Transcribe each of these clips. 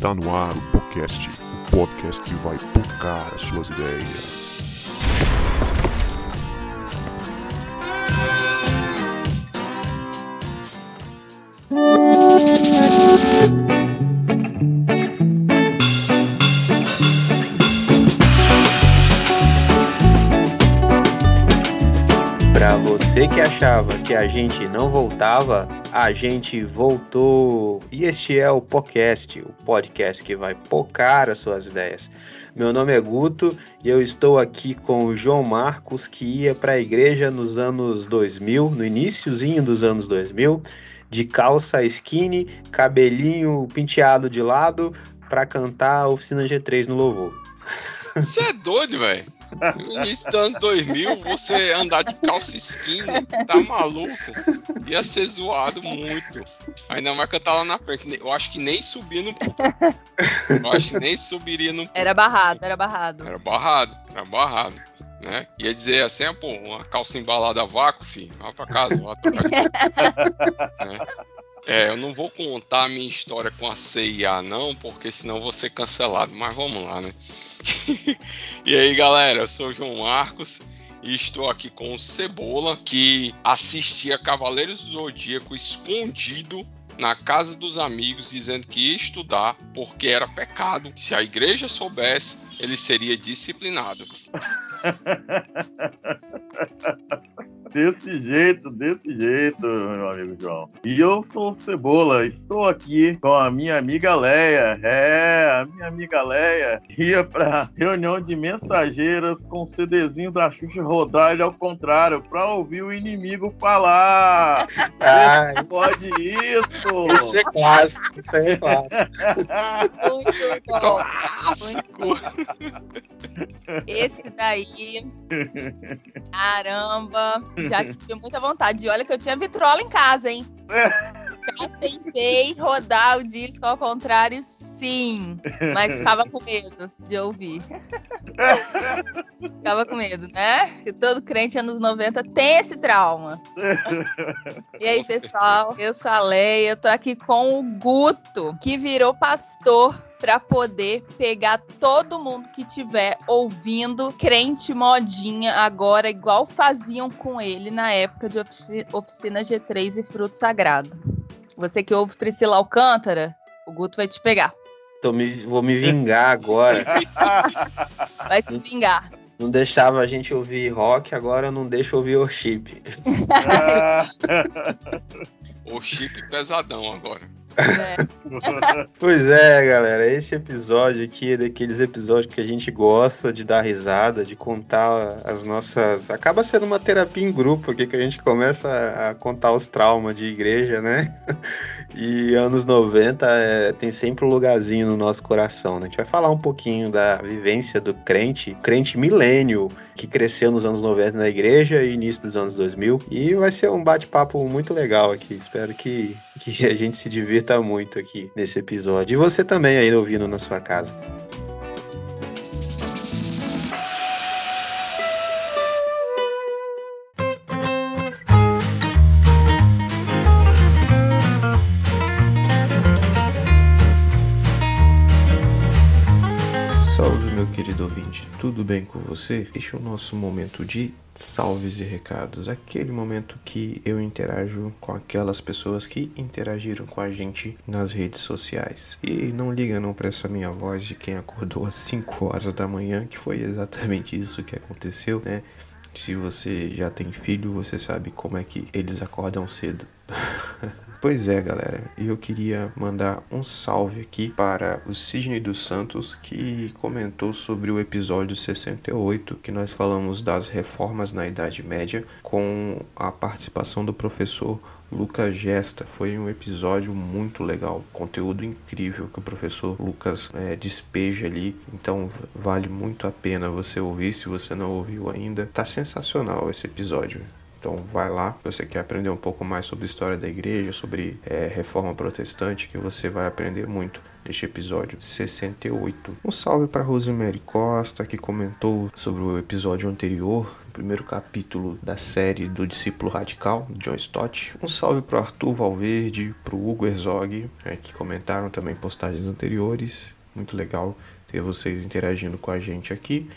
Está no ar o podcast, o podcast que vai tocar as suas ideias. Pra você que achava que a gente não voltava, a gente voltou. E este é o podcast, o podcast que vai pocar as suas ideias. Meu nome é Guto e eu estou aqui com o João Marcos, que ia para a igreja nos anos 2000, no iníciozinho dos anos 2000, de calça skinny, cabelinho penteado de lado, para cantar a Oficina G3 no louvor. Você é doido, velho? No início do ano 2000, você andar de calça skinny, tá maluco? Ia ser zoado muito. Ainda mais cantar lá na frente. Eu acho que nem subia no púlpito. Eu acho que nem subiria no púlpito. Era barrado, era barrado. Era barrado, era barrado. Né? Ia dizer assim, ah, pô, uma calça embalada a vácuo, filho. Vá pra casa, vá pra casa. né? É, eu não vou contar a minha história com a CIA, não, porque senão vou ser cancelado. Mas vamos lá, né? e aí, galera, eu sou o João Marcos e estou aqui com o Cebola, que assistia Cavaleiros do Zodíaco escondido na casa dos amigos, dizendo que ia estudar porque era pecado. Se a igreja soubesse, ele seria disciplinado. Desse jeito, desse jeito, meu amigo João. E eu sou o Cebola, estou aqui com a minha amiga Leia. É, a minha amiga Leia ia pra reunião de mensageiras com o CDzinho da Xuxa rodar ele ao contrário, pra ouvir o inimigo falar. Ah, isso... Pode isso! Isso é clássico, isso é clássico. Muito bom. Muito Esse daí. Caramba! Já tive muita vontade. Olha que eu tinha vitrola em casa, hein? Já tentei rodar o disco ao contrário, sim. Mas ficava com medo de ouvir. ficava com medo, né? Que todo crente anos 90 tem esse trauma. E aí, pessoal? Eu sou a Leia, eu tô aqui com o Guto, que virou pastor para poder pegar todo mundo que tiver ouvindo crente modinha agora, igual faziam com ele na época de ofici oficina G3 e fruto sagrado. Você que ouve Priscila Alcântara, o Guto vai te pegar. Tô me, vou me vingar agora. Vai se vingar. Não deixava a gente ouvir rock, agora eu não deixo ouvir worship. worship pesadão agora. É. pois é, galera. Esse episódio aqui é daqueles episódios que a gente gosta de dar risada, de contar as nossas. Acaba sendo uma terapia em grupo aqui que a gente começa a contar os traumas de igreja, né? E anos 90 é, tem sempre um lugarzinho no nosso coração, né? A gente vai falar um pouquinho da vivência do crente, crente milênio, que cresceu nos anos 90 na igreja e início dos anos 2000. E vai ser um bate-papo muito legal aqui. Espero que, que a gente se divirta muito aqui nesse episódio. E você também aí ouvindo na sua casa. Tudo bem com você? Este é o nosso momento de salves e recados, aquele momento que eu interajo com aquelas pessoas que interagiram com a gente nas redes sociais. E não liga não para essa minha voz de quem acordou às 5 horas da manhã, que foi exatamente isso que aconteceu, né? Se você já tem filho, você sabe como é que eles acordam cedo. Pois é, galera, eu queria mandar um salve aqui para o Sidney dos Santos, que comentou sobre o episódio 68, que nós falamos das reformas na Idade Média, com a participação do professor Lucas Gesta. Foi um episódio muito legal, conteúdo incrível que o professor Lucas é, despeja ali. Então vale muito a pena você ouvir se você não ouviu ainda. Tá sensacional esse episódio. Então vai lá, se você quer aprender um pouco mais sobre história da igreja, sobre é, reforma protestante, que você vai aprender muito neste episódio 68. Um salve para Rosemary Costa, que comentou sobre o episódio anterior, o primeiro capítulo da série do Discípulo Radical, John Stott. Um salve para Arthur Valverde, para o Hugo Herzog, é, que comentaram também postagens anteriores. Muito legal ter vocês interagindo com a gente aqui.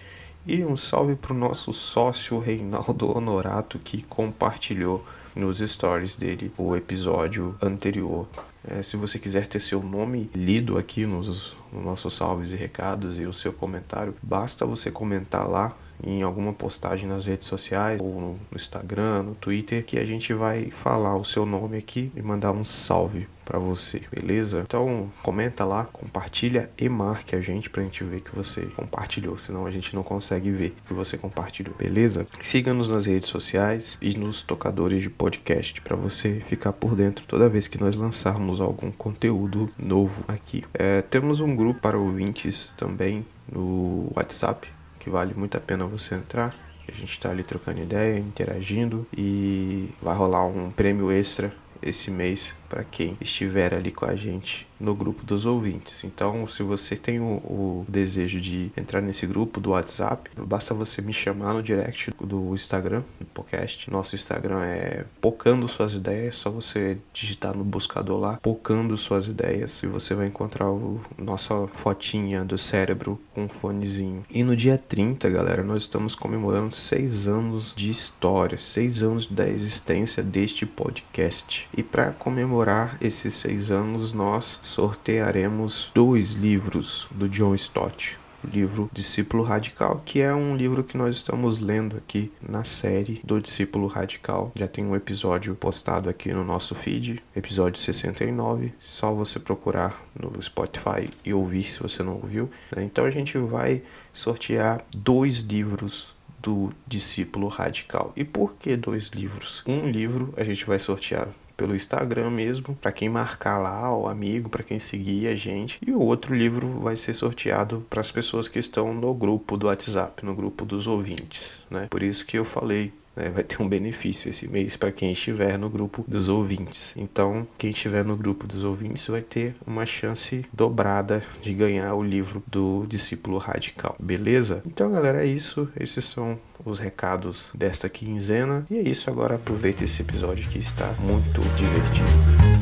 E um salve para o nosso sócio Reinaldo Honorato que compartilhou nos stories dele o episódio anterior. É, se você quiser ter seu nome lido aqui nos, nos nossos salves e recados e o seu comentário, basta você comentar lá em alguma postagem nas redes sociais, ou no Instagram, no Twitter, que a gente vai falar o seu nome aqui e mandar um salve para você, beleza? Então comenta lá, compartilha e marque a gente pra gente ver que você compartilhou, senão a gente não consegue ver que você compartilhou, beleza? Siga-nos nas redes sociais e nos tocadores de podcast para você ficar por dentro toda vez que nós lançarmos algum conteúdo novo aqui. É, temos um grupo para ouvintes também no WhatsApp, que vale muito a pena você entrar. A gente está ali trocando ideia, interagindo e vai rolar um prêmio extra esse mês para quem estiver ali com a gente no grupo dos ouvintes. Então, se você tem o, o, desejo de entrar nesse grupo do WhatsApp, basta você me chamar no direct do Instagram, do podcast. Nosso Instagram é Pocando Suas Ideias, só você digitar no buscador lá, Pocando Suas Ideias, e você vai encontrar o nossa fotinha do cérebro com um fonezinho. E no dia 30, galera, nós estamos comemorando seis anos de história, seis anos da existência deste podcast. E para comemorar esses seis anos, nós sortearemos dois livros do John Stott. O livro Discípulo Radical, que é um livro que nós estamos lendo aqui na série do Discípulo Radical. Já tem um episódio postado aqui no nosso feed, episódio 69. Só você procurar no Spotify e ouvir se você não ouviu. Né? Então a gente vai sortear dois livros do discípulo radical. E por que dois livros? Um livro a gente vai sortear pelo Instagram mesmo, para quem marcar lá, o amigo, para quem seguir a gente. E o outro livro vai ser sorteado para as pessoas que estão no grupo do WhatsApp, no grupo dos ouvintes, né? Por isso que eu falei né, vai ter um benefício esse mês para quem estiver no grupo dos ouvintes. Então, quem estiver no grupo dos ouvintes vai ter uma chance dobrada de ganhar o livro do discípulo radical, beleza? Então, galera, é isso. Esses são os recados desta quinzena. E é isso. Agora aproveita esse episódio que está muito divertido.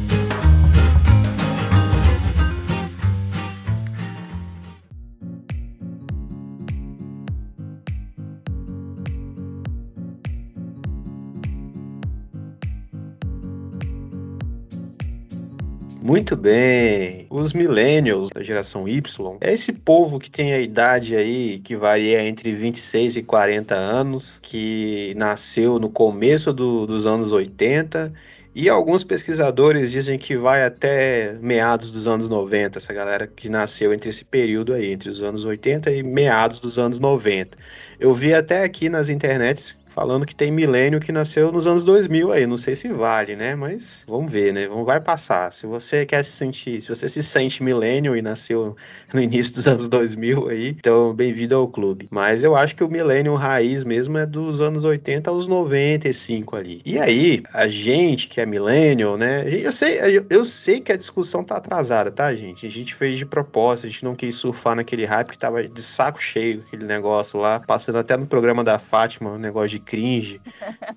Muito bem. Os millennials da geração Y é esse povo que tem a idade aí que varia entre 26 e 40 anos, que nasceu no começo do, dos anos 80 e alguns pesquisadores dizem que vai até meados dos anos 90, essa galera que nasceu entre esse período aí, entre os anos 80 e meados dos anos 90. Eu vi até aqui nas internets falando que tem milênio que nasceu nos anos 2000 aí, não sei se vale, né? Mas vamos ver, né? Vai passar. Se você quer se sentir, se você se sente milênio e nasceu no início dos anos 2000 aí, então bem-vindo ao clube. Mas eu acho que o milênio raiz mesmo é dos anos 80 aos 95 ali. E aí, a gente que é milênio, né? Eu sei, eu, sei que a discussão tá atrasada, tá, gente? A gente fez de propósito, a gente não quis surfar naquele hype que tava de saco cheio aquele negócio lá, passando até no programa da Fátima, um negócio de cringe,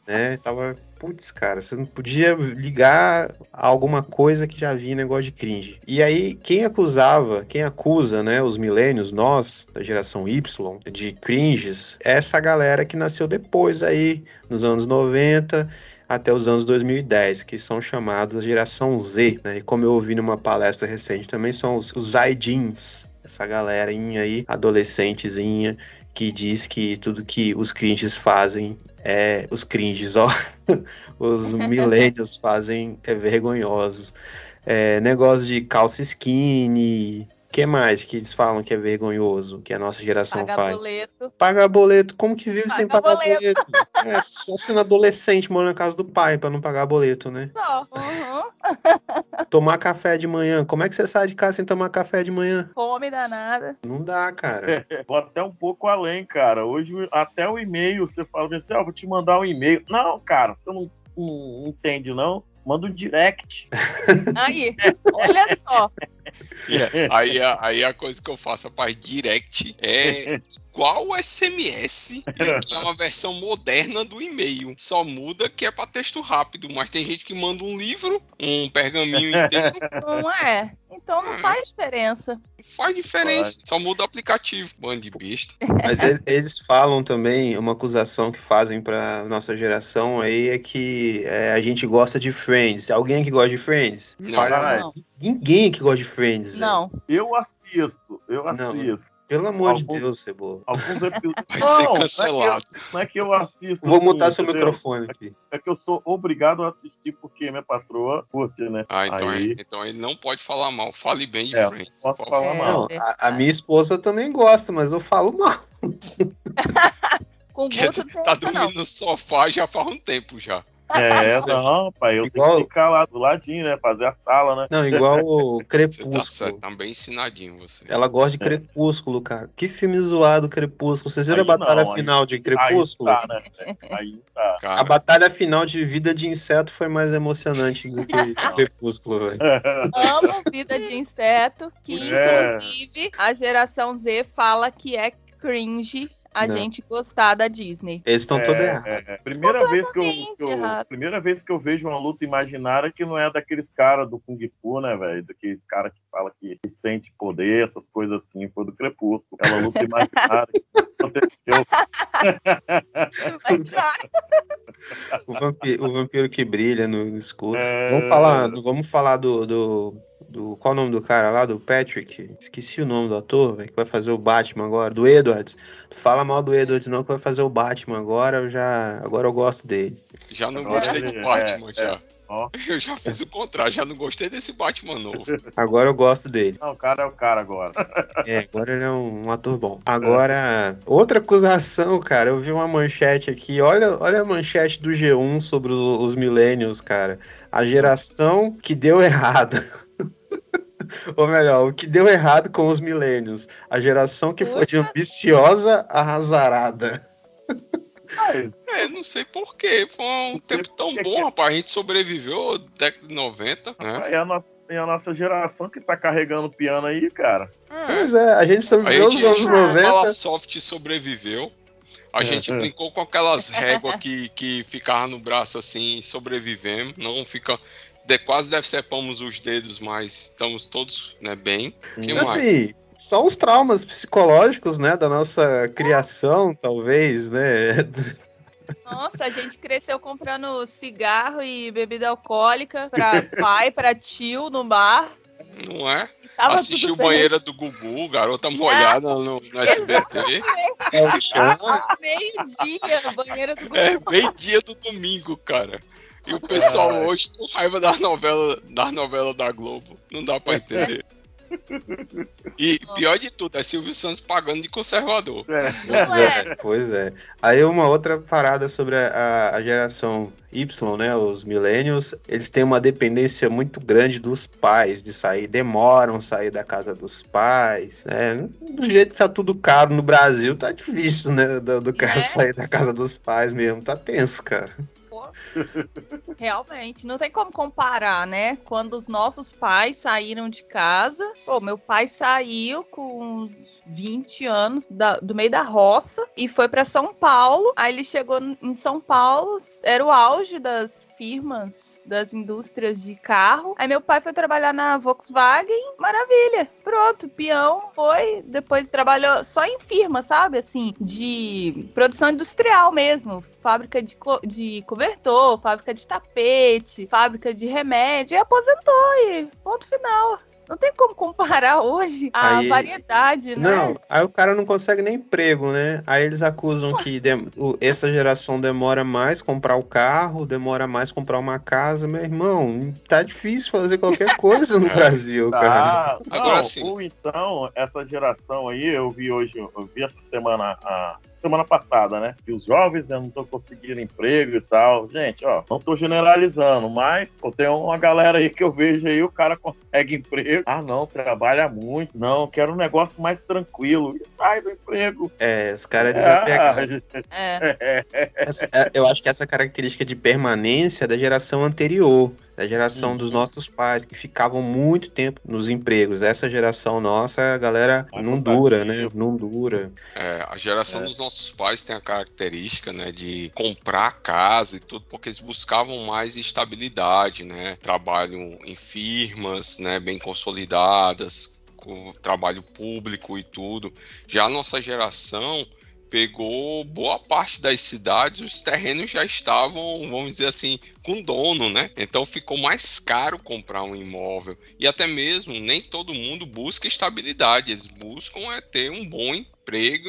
né? Tava, putz, cara, você não podia ligar a alguma coisa que já vinha negócio de cringe. E aí, quem acusava, quem acusa, né, os milênios, nós, da geração Y, de cringes, é essa galera que nasceu depois aí, nos anos 90, até os anos 2010, que são chamados geração Z, né? E como eu ouvi numa palestra recente também, são os, os Zaidins, essa galerinha aí, adolescentezinha, que diz que tudo que os cringes fazem é. Os cringes, ó. os milênios fazem é vergonhoso. É, negócio de calça skinny. Que mais que eles falam que é vergonhoso, que a nossa geração Paga faz? boleto. Pagar boleto. Como que vive Paga sem pagar boleto. boleto? É só sendo adolescente morando na casa do pai pra não pagar boleto, né? Só. Uhum. Tomar café de manhã. Como é que você sai de casa sem tomar café de manhã? Fome danada. Não dá, cara. Vou até um pouco além, cara. Hoje, até o e-mail, você fala assim, ó, vou te mandar um e-mail. Não, cara, você não, não entende, não? Manda um direct. Aí, olha só. Aí, a- aí a coisa que eu faço para direct é igual o SMS, que é uma versão moderna do e-mail. Só muda que é para texto rápido, mas tem gente que manda um livro, um pergaminho inteiro, Não é? Então não faz diferença. não faz diferença. Só muda o aplicativo. Bando de besta. Mas eles, falam também, uma acusação que fazem pra nossa geração aí é que é, a gente gosta de Friends. Alguém que gosta de Friends? Não. Caralho. Não. Ninguém que gosta de Friends. Não. Eu assisto, eu Não. assisto. Pelo amor de Algum- Deus, Cebola. Alguns episódios. Vai Não, ser não é eu- cancelado. Não é que eu assisto. Vou assim, mutar seu entendeu? microfone aqui. É que eu sou obrigado a assistir porque minha patroa curte, né? Ah, então, Aí- ele, então ele não pode falar mal. Fale bem de É, Friends. posso falar mal. Não, a, a verdade. minha esposa também gosta, mas eu falo mal. Com não tá dormindo não. no sofá já faz um tempo já. É, aí. não, pai, eu Igual- tenho que ficar lá do ladinho, né? Fazer a sala, né? Não, igual o Você Crepúsculo. tá certo, tá bem ensinadinho você. Ela gosta de Crepúsculo, cara. Que filme zoado, Crepúsculo. Vocês viram Aí a batalha não, aí- final de Aí Crepúsculo? tá, né? Aí tá. Cara, A batalha final de Vida de Inseto foi mais emocionante do que Crepúsculo, velho. Amo Vida de Inseto, que É. inclusive a geração Z fala que é cringe a Não. gente gostar da Disney. Eles estão todos É, errados. é, é. Primeira vez que eu, que eu- errado. primeira vez que eu vejo uma luta imaginária que não é daqueles caras do Kung Fu, né, velho? Daqueles caras que fala que, sente poder, essas coisas assim, foi do Crepúsculo. Aquela luta imaginária que aconteceu. O, vampiro, o vampiro que brilha no escuro. É. Vamos falar, vamos falar do, do, do- Qual o nome do cara lá? Do Patrick? Esqueci o nome do ator, velho, que vai fazer o Batman agora. Do Edwards. Fala mal do Edwards, não, que vai fazer o Batman agora. Eu já. Agora eu gosto dele. já não Agora gostei do Batman, é, já. Ó. Eu já fiz o contrário, já não gostei desse Batman novo. Agora eu gosto dele. Não, o cara é o cara agora. É, agora ele é um, um ator bom. Agora, outra acusação, cara. Eu vi uma manchete aqui. Olha, olha a manchete do G1 sobre os, os millennials, cara. A geração que deu errado. Ou melhor, o que deu errado com os millennials. A geração que foi de ambiciosa a. Mas, É, não sei porquê. Foi um tempo tão bom, que- rapaz. A gente sobreviveu década de 90, né? é, a nossa, é a nossa geração que tá carregando o piano aí, cara. É. Pois é, a gente A sobreviveu gente, nos anos 90. Fala Soft sobreviveu. A É, gente é. brincou com aquelas réguas que, que ficavam no braço assim, sobrevivemos. Não fica. De, quase decepamos os dedos, mas estamos todos né, bem. Que mais? Assim, só os traumas psicológicos, né, da nossa criação, talvez, né? nossa, a gente cresceu comprando cigarro e bebida alcoólica pra pai, pra tio no bar. Não é? Assistiu banheira do Gugu, garota molhada no, no SBT. É o chão. Ah, Meio-dia, banheira do É, Gugu. meio dia do domingo, cara. E o pessoal Ai. hoje com raiva das novelas das novela da Globo. Não dá pra entender. E pior de tudo, é Silvio Santos pagando de conservador. É. Não é. Pois é. Aí uma outra parada sobre a, a- geração Y, né? Os millennials, eles têm uma dependência muito grande dos pais de sair, demoram sair da casa dos pais, né? Do jeito que tá tudo caro no Brasil, tá difícil, né? Do, do cara Né? sair da casa dos pais mesmo, tá tenso, cara. Realmente, não tem como comparar, né? Quando os nossos pais saíram de casa. Pô, meu pai saiu com uns 20 anos da- do meio da roça e foi pra São Paulo. Aí ele chegou em São Paulo, era o auge das firmas, das indústrias de carro. Aí meu pai foi trabalhar na Volkswagen, maravilha. Pronto, peão foi, depois trabalhou só em firma, sabe? Assim, de produção industrial mesmo, fábrica de, co de cobertor, fábrica de tapete, fábrica de remédio, e aposentou e ponto final. Não tem como comparar hoje a Aí- variedade, né? Não, aí o cara não consegue nem emprego, né? Aí eles acusam que dem- o- essa geração demora mais comprar o carro, demora mais comprar uma casa. Meu irmão, tá difícil fazer qualquer coisa no. Brasil, cara. Tá. Agora Não, sim. Ou então, essa geração aí, eu vi hoje, eu vi essa semana, a semana passada, né? Que os jovens né, não estão conseguindo emprego e tal. Gente, ó, não tô generalizando, mas pô, tem uma galera aí que eu vejo aí, o cara consegue emprego. Ah, não, trabalha muito. Não, quero um negócio mais tranquilo. E sai do emprego. É, os caras é desapegados. É. Essa- é, Eu acho que essa característica de permanência é da geração anterior, da geração Uhum. dos nossos pais, que ficavam muito tempo nos empregos. Essa geração nossa, a galera não dura, né? Não dura. É, a geração É. dos nossos pais tem a característica, né, de comprar casa e tudo, porque eles buscavam mais estabilidade, né? Trabalham em firmas, né, bem consolidadas, com trabalho público e tudo. Já a nossa geração pegou boa parte das cidades, os terrenos já estavam, vamos dizer assim, com dono, né? Então ficou mais caro comprar um imóvel. E até mesmo nem todo mundo busca estabilidade, eles buscam é ter um bom emprego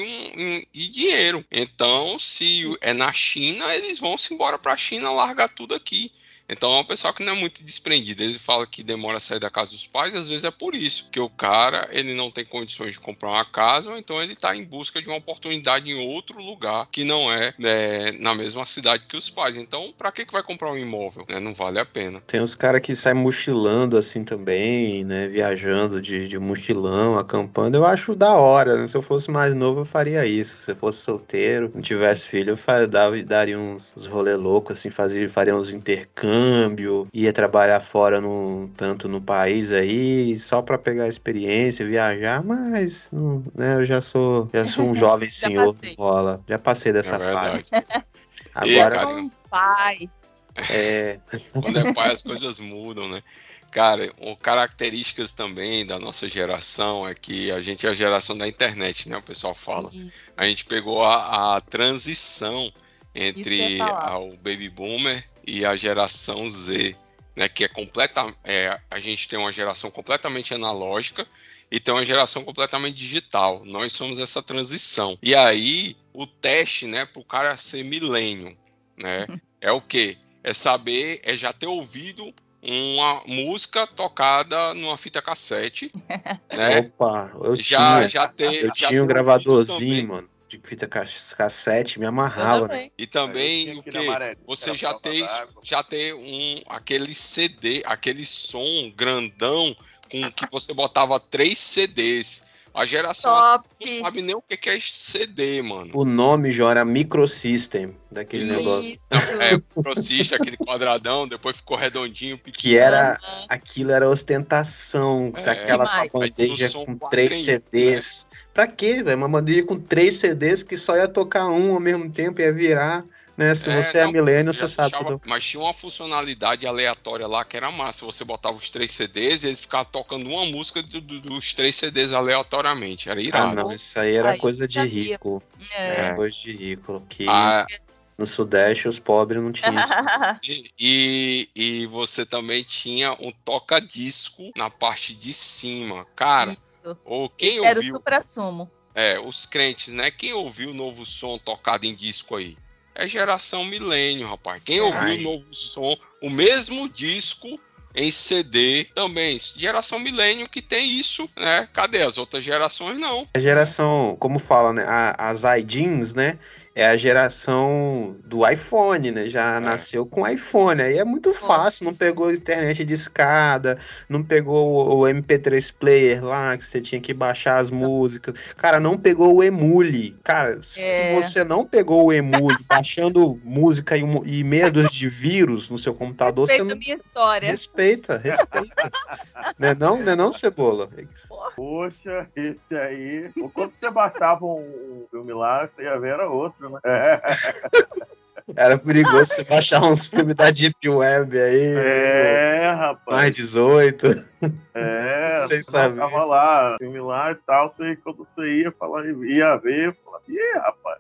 e dinheiro. Então, se é na China, eles vão se embora para a China largar tudo aqui. Então é um pessoal que não é muito desprendido. Ele fala que demora a sair da casa dos pais, às vezes é por isso. Que o cara ele não tem condições de comprar uma casa, ou então ele está em busca de uma oportunidade em outro lugar que não é, né, na mesma cidade que os pais. Então, para que, que vai comprar um imóvel? né? Não vale a pena. Tem os caras que saem mochilando assim também, né? Viajando de, de mochilão, acampando. Eu acho da hora, né? Se eu fosse mais novo, eu faria isso. Se eu fosse solteiro, não tivesse filho, eu fa- dava- daria uns, uns rolê loucos, assim, fazia, faria uns intercâmbio, ia trabalhar fora no, tanto no país aí, só pra pegar experiência, viajar, mas não, né, eu já sou, já sou um jovem Já senhor, passei. rola. Já passei dessa É fase. Eu Agora, cara, sou um pai. é, Quando é pai, as coisas mudam, né? Cara, o- características também da nossa geração é que a gente é a geração da internet, né? O pessoal fala. A gente pegou a, a transição eu entre o baby boomer e a geração Z, né? Que é completa, é, a gente tem uma geração completamente analógica e tem uma geração completamente digital. Nós somos essa transição. E aí, o teste, né, pro cara ser milênio, né? É o quê? É saber, é já ter ouvido uma música tocada numa fita cassete, né? opa, eu Já, tinha. já ter, Eu já tinha um gravadorzinho, mano, de fita cas- cassete, me amarrava, né? também. E Eu também o que Amarelo, você já d'água. já ter um aquele CD, aquele som grandão com que você botava três CDs. A geração Top. não sabe nem o que é CD, mano. O nome já era Microsystem, daquele Isso. negócio. Isso. É, grossista, aquele quadradão, depois ficou redondinho, pequeno. Que era, aquilo era ostentação, se É. aquela bandeja com três CDs. Pra quê, velho? Uma bandeja com três CDs que só ia tocar um ao mesmo tempo, ia virar, né? Se você é milênio, você sabe deixava-. Mas tinha uma funcionalidade aleatória lá que era massa. Você botava os três CDs e eles ficavam tocando uma música do- do- dos três CDs aleatoriamente. Era Ah, irado. não, isso aí era Aí coisa de sabia. rico. É. Era coisa de rico. Que Ah, no Sudeste os pobres não tinham isso. e, e, e você também tinha um toca-disco na parte de cima. Cara, Isso. ou quem Era o ouviu, supra-sumo. é, os crentes, né? Quem ouviu o novo som tocado em disco aí? É geração milênio, rapaz. Quem ouviu Ai. o novo som, o mesmo disco em CD também. Geração milênio que tem isso, né? Cadê as outras gerações? Não. A geração, como fala, né? a- As iDeans, né? É a geração do iPhone, né? Já É. nasceu com iPhone. Aí é muito fácil, não pegou internet de escada, não pegou o, o MP3 player lá, que você tinha que baixar as músicas. Cara, não pegou o Emule. Cara, se É. você não pegou o Emule baixando música e, e medos de vírus no seu computador, Respeita você a não. minha história. Respeita, respeita. não é não, não, é não Cebola? Poxa, esse aí. Quando você baixava um, um filme lá, você ia ver era outro, né? É, Era perigoso você baixar uns filmes da Deep Web aí. é Mais rapaz. 18. É, saber. Tava lá, similar e tal, você, quando você ia falar, ia ver, falava, ih, rapaz.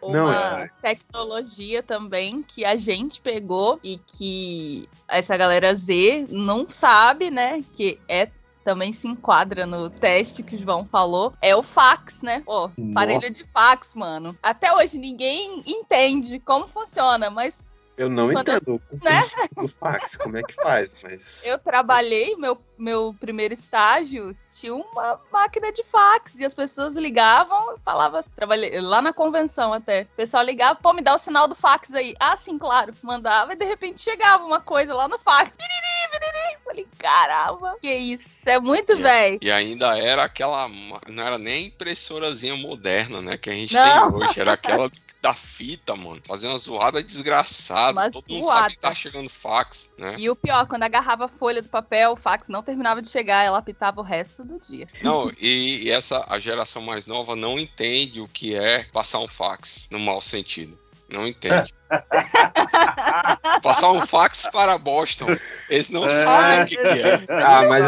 Uma Não, é. tecnologia também que a gente pegou e que essa galera Z não sabe, né? Que é também se enquadra no teste que o João falou, é o fax, né? Pô, aparelho de fax, mano. Até hoje ninguém entende como funciona, mas eu não Quando entendo né? o fax, como é que faz, mas... Eu trabalhei, meu, meu primeiro estágio tinha uma máquina de fax e as pessoas ligavam, falava, trabalhei lá na convenção até. O pessoal ligava, pô, me dá o sinal do fax aí. Ah, sim, claro. Mandava e de repente chegava uma coisa lá no fax. Piriri. Falei, caramba, que isso, é muito velho. E ainda era aquela, não era nem impressorazinha moderna, né, que a gente não. tem hoje, era aquela da fita, mano. Fazendo uma zoada desgraçada. Uma Todo zoada. mundo sabe que tá chegando fax, né? E o pior, quando agarrava a folha do papel, o fax não terminava de chegar, ela apitava o resto do dia. Não, e, e essa a geração mais nova não entende o que é passar um fax no mau sentido. Não entende. Passar um fax para Boston. Eles não é. sabem o que, que, é. Ah, mas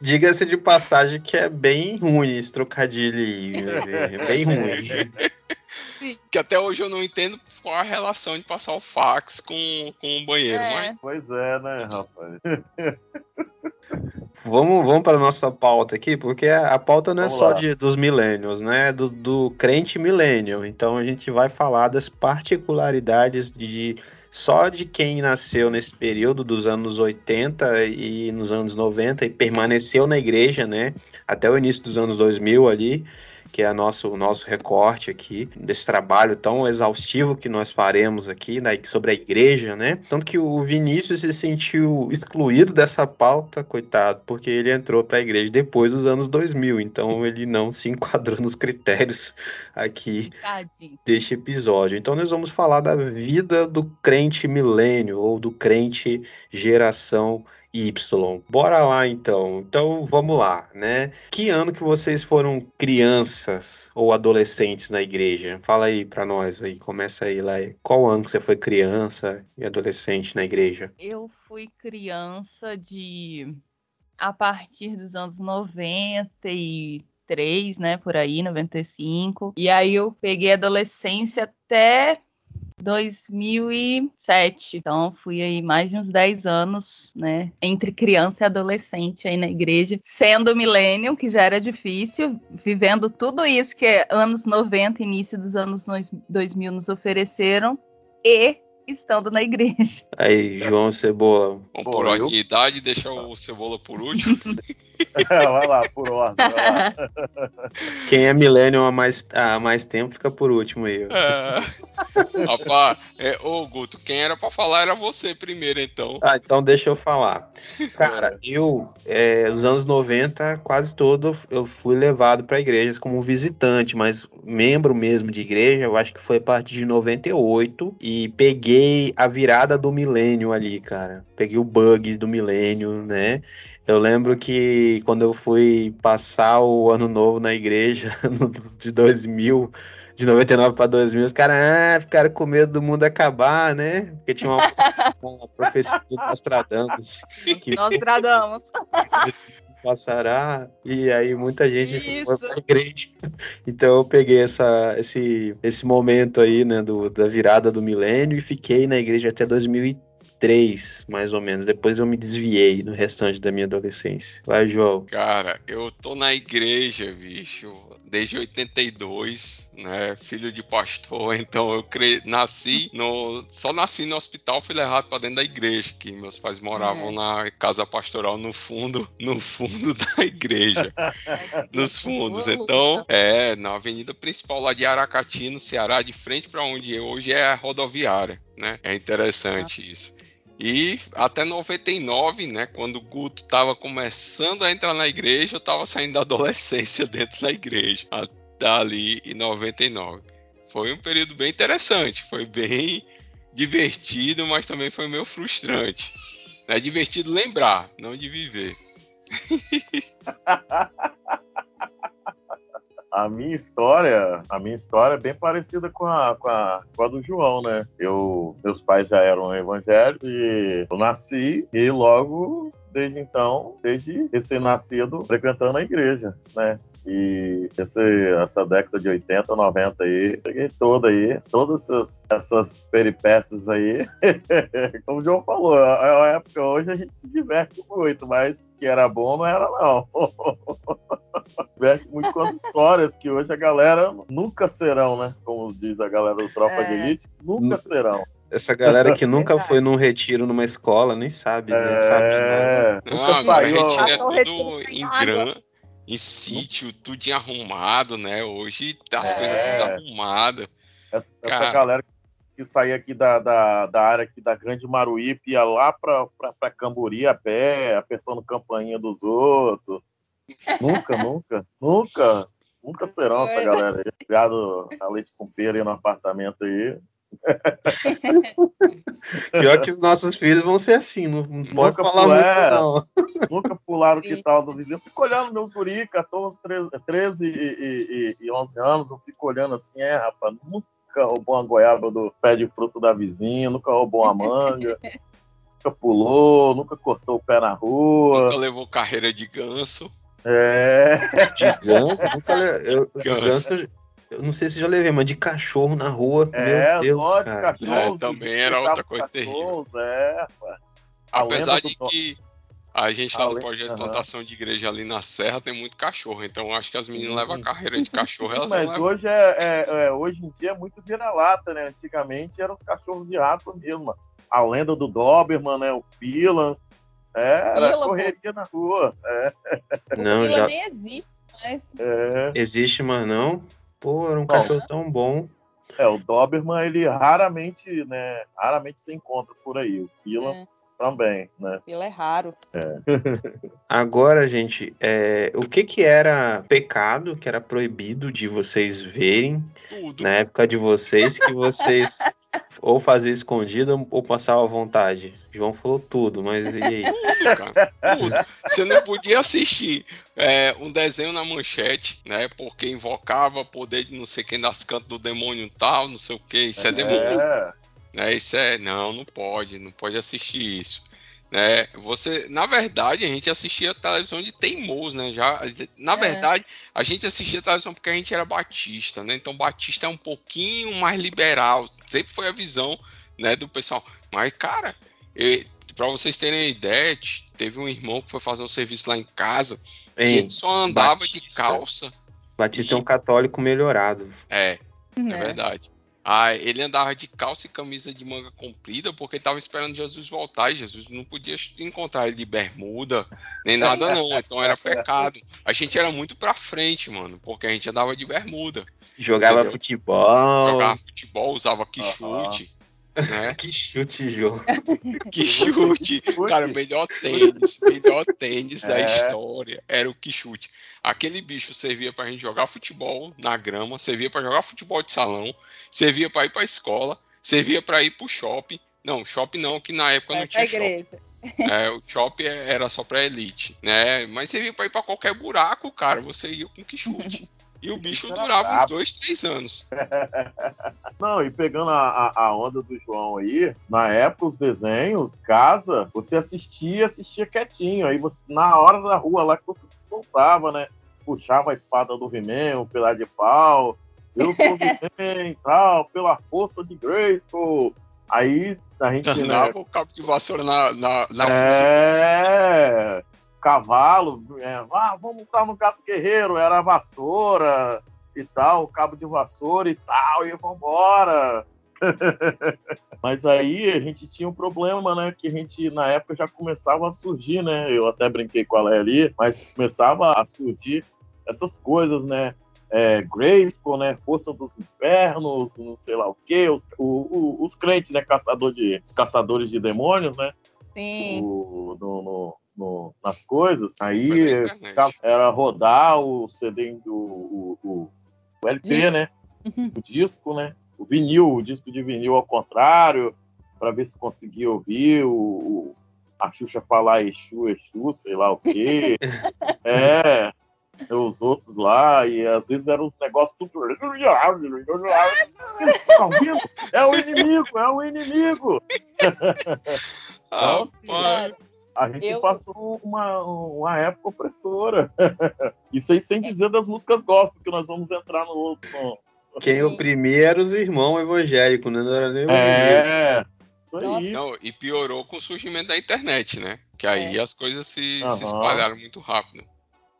diga-se de passagem que é bem ruim esse trocadilho aí. É bem ruim. Que até hoje eu não entendo qual a relação de passar o fax com, com o banheiro. É. Mas... Pois é, né, rapaz? Vamos, vamos para nossa pauta aqui, porque a, pauta não é vamos só de, dos milênios, né? Do, do crente milênio. Então a gente vai falar das particularidades de só de quem nasceu nesse período dos anos 80 e nos anos 90 e permaneceu na igreja, né? Até o início dos anos 2000 ali que é nosso, o nosso recorte aqui, desse trabalho tão exaustivo que nós faremos aqui né, sobre a igreja, né? Tanto que o Vinícius se sentiu excluído dessa pauta, coitado, porque ele entrou para a igreja depois dos anos 2000, então ele não se enquadrou nos critérios aqui Tadinho. deste episódio. Então nós vamos falar da vida do crente milênio ou do crente geração Y. Bora lá então. Então vamos lá, né? Que ano que vocês foram crianças ou adolescentes na igreja? Fala aí para nós aí, começa aí lá. Qual ano que você foi criança e adolescente na igreja? Eu fui criança de a partir dos anos 93, né, por aí, 95. E aí eu peguei adolescência até 2007. Então, fui aí mais de uns 10 anos, né? Entre criança e adolescente aí na igreja, sendo milênio, que já era difícil, vivendo tudo isso que anos 90, início dos anos 2000 nos ofereceram, e estando na igreja. Aí, João Cebola. Vamos por aqui idade, deixa o Cebola por último. vai lá, por ordem. Lá. Quem é milênio há mais, há mais tempo fica por último aí. É. Rapaz, é, ô Guto, quem era pra falar era você primeiro, então. Ah, então deixa eu falar. Cara, eu, é, nos anos 90, quase todo eu fui levado pra igrejas como visitante, mas membro mesmo de igreja, eu acho que foi a partir de 98 e peguei a virada do milênio ali, cara. Peguei o bugs do milênio, né? Eu lembro que quando eu fui passar o ano novo na igreja de 2000, de 99 para 2000, os caras ah, ficaram com medo do mundo acabar, né? Porque tinha uma, uma profecia do Nostradamus. Que... Nostradamus. passará e aí muita gente foi pra igreja. Então eu peguei essa, esse, esse momento aí, né, do, da virada do milênio e fiquei na igreja até 2003 três, mais ou menos. Depois eu me desviei no restante da minha adolescência. Vai, João. Cara, eu tô na igreja, bicho, desde 82, né? Filho de pastor, então eu cre... nasci no. Só nasci no hospital, fui levado para dentro da igreja, que meus pais moravam uhum. na casa pastoral no fundo, no fundo da igreja. nos fundos. Então, é, na avenida principal lá de Aracati, no Ceará, de frente para onde hoje é a rodoviária, né? É interessante ah. isso. E até 99, né, quando o Guto estava começando a entrar na igreja, eu estava saindo da adolescência dentro da igreja, até ali em 99. Foi um período bem interessante, foi bem divertido, mas também foi meio frustrante. É divertido lembrar, não de viver. a minha história, a minha história é bem parecida com a, com a, com a do João, né? Eu, meus pais já eram evangélicos e eu nasci e logo desde então, desde recém-nascido, frequentando a igreja, né? E esse, essa década de 80, 90 aí, peguei toda aí, todas essas, essas peripécias aí. Como o João falou, é uma época hoje a gente se diverte muito, mas que era bom não era não. diverte muito com as histórias que hoje a galera nunca serão, né? Como diz a galera do Tropa É. de Elite, nunca serão. Essa galera que nunca foi num retiro numa escola, nem sabe, né? Não sabe de nada. É, Não, nunca agora saiu. retiro é tudo em grã, em sítio, tudo arrumado, né? Hoje tá as É. coisas tudo arrumadas. Essa, essa galera que saía aqui da, da, da área aqui da Grande Maruípe ia lá pra, pra, pra Cambori a pé, apertando campainha dos outros. Nunca, nunca, nunca, nunca serão essa galera aí. Criado a leite com pera aí no apartamento aí. Pior que os nossos filhos vão ser assim, não, não pode Nunca falar foi, muito, é. não. Nunca pularam o Sim. quintal do vizinho. Eu fico olhando meus guri, 14, 13, 13 e, e, e, e 11 anos, eu fico olhando assim, é, rapaz, nunca roubou uma goiaba do pé de fruto da vizinha, nunca roubou uma manga, nunca pulou, nunca cortou o pé na rua. Nunca levou carreira de ganso. É, De ganso, nunca le- eu, Ganso. ganso, eu não sei se já levei, mas de cachorro na rua, é, meu Deus, de cara. cachorros, É, também era outra coisa terrível. É, Apesar de do- que a gente lá no lenda- projeto de plantação de igreja ali na Serra tem muito cachorro. Então eu acho que as meninas levam a carreira de cachorro, elas Mas hoje, é, é- é- hoje em dia é muito vira-lata, né? Antigamente eram os cachorros de raça mesmo. A lenda do Doberman, né? O Pilan. É, era Pila, pô. correria na rua. É, Não, Fila já nem existe mais. é. existe, mas não. Pô, era um Não. cachorro tão bom. É, o Doberman, ele raramente, né? Raramente se encontra por aí. O Pilan É, também, né? fila é raro. Agora, gente, é, o que que era pecado, que era proibido de vocês verem Tudo. na época de vocês, que vocês ou faziam escondido ou passavam à vontade? João falou tudo, mas e aí? Tudo, cara. Tudo. Você não podia assistir é, um desenho na manchete, né? Porque invocava poder de não sei quem das cantos do demônio tal, não sei o que. Isso é, demônio. É, Né? Isso é. Não, não pode, não pode assistir isso. Né? Você, na verdade, a gente assistia televisão de teimoso, né? Já, na É. verdade, a gente assistia televisão porque a gente era batista, né? Então, batista é um pouquinho mais liberal. Sempre foi a visão, né, do pessoal. Mas, cara, pra vocês terem ideia, teve um irmão que foi fazer um serviço lá em casa que Hein, ele só andava de Batista. calça. Batista é um católico melhorado. É, é né? verdade. Ah, ele andava de calça e camisa de manga comprida porque ele estava esperando Jesus voltar e Jesus não podia encontrar ele de bermuda nem nada não, então era pecado. A gente era muito pra frente, mano, porque a gente andava de bermuda, Jogava Entendeu? futebol. jogava futebol, usava que chute, né? Que chute, João. Que chute. Cara, o melhor tênis, melhor tênis da É. história era o que chute. Aquele bicho servia pra gente jogar futebol na grama, servia pra jogar futebol de salão, servia pra ir pra escola, servia pra ir pro shopping. Não, shopping não, que na época não Vai pra tinha shopping. igreja. É, o shopping era só pra elite, né? Mas servia pra ir pra qualquer buraco, cara, você ia com que chute. E o bicho durava uns dois, três anos. Não, e pegando a, a, onda do João aí, na época os desenhos, casa, você assistia, assistia quietinho. Aí você, na hora da rua lá que você se soltava, né? Puxava a espada do He-Man, o pilar de pau. Eu sou o He-Man e tal, pela força de Grayskull. Aí a gente, né, o cabo de vassoura na, na, na. É, cavalo, é, ah, vamos estar no gato guerreiro, era a vassoura e tal, cabo de vassoura e tal, e vambora. Mas aí a gente tinha um problema, né? Que a gente, na época, já começava a surgir, né? Eu até brinquei com ela ali, mas começava a surgir essas coisas, né? É, Grayskull, né? Força dos Infernos, não sei lá o quê, os, o- o- os crentes, né? Caçador de, os caçadores de demônios, né? Sim. no- no- no- no- nas coisas. Aí ficava- era rodar o CD do o, o- o LP, Disco. né? Uhum. O disco, né? O vinil, o disco de vinil ao contrário, para ver se conseguia ouvir o, o- a Xuxa falar Exu, Exu, sei lá o quê. é. Os outros lá, e às vezes eram uns negócios tudo. Tá ouvindo? É o inimigo, é o inimigo. Ah, Nossa, pai. A gente Eu- passou uma, uma época opressora. Isso aí sem dizer das músicas gospel, que nós vamos entrar no outro. no- Quem oprimia eram os irmãos evangélicos, né? Não era nem o É, isso aí. Não, e piorou com o surgimento da internet, né? Que aí as coisas se, se espalharam muito rápido.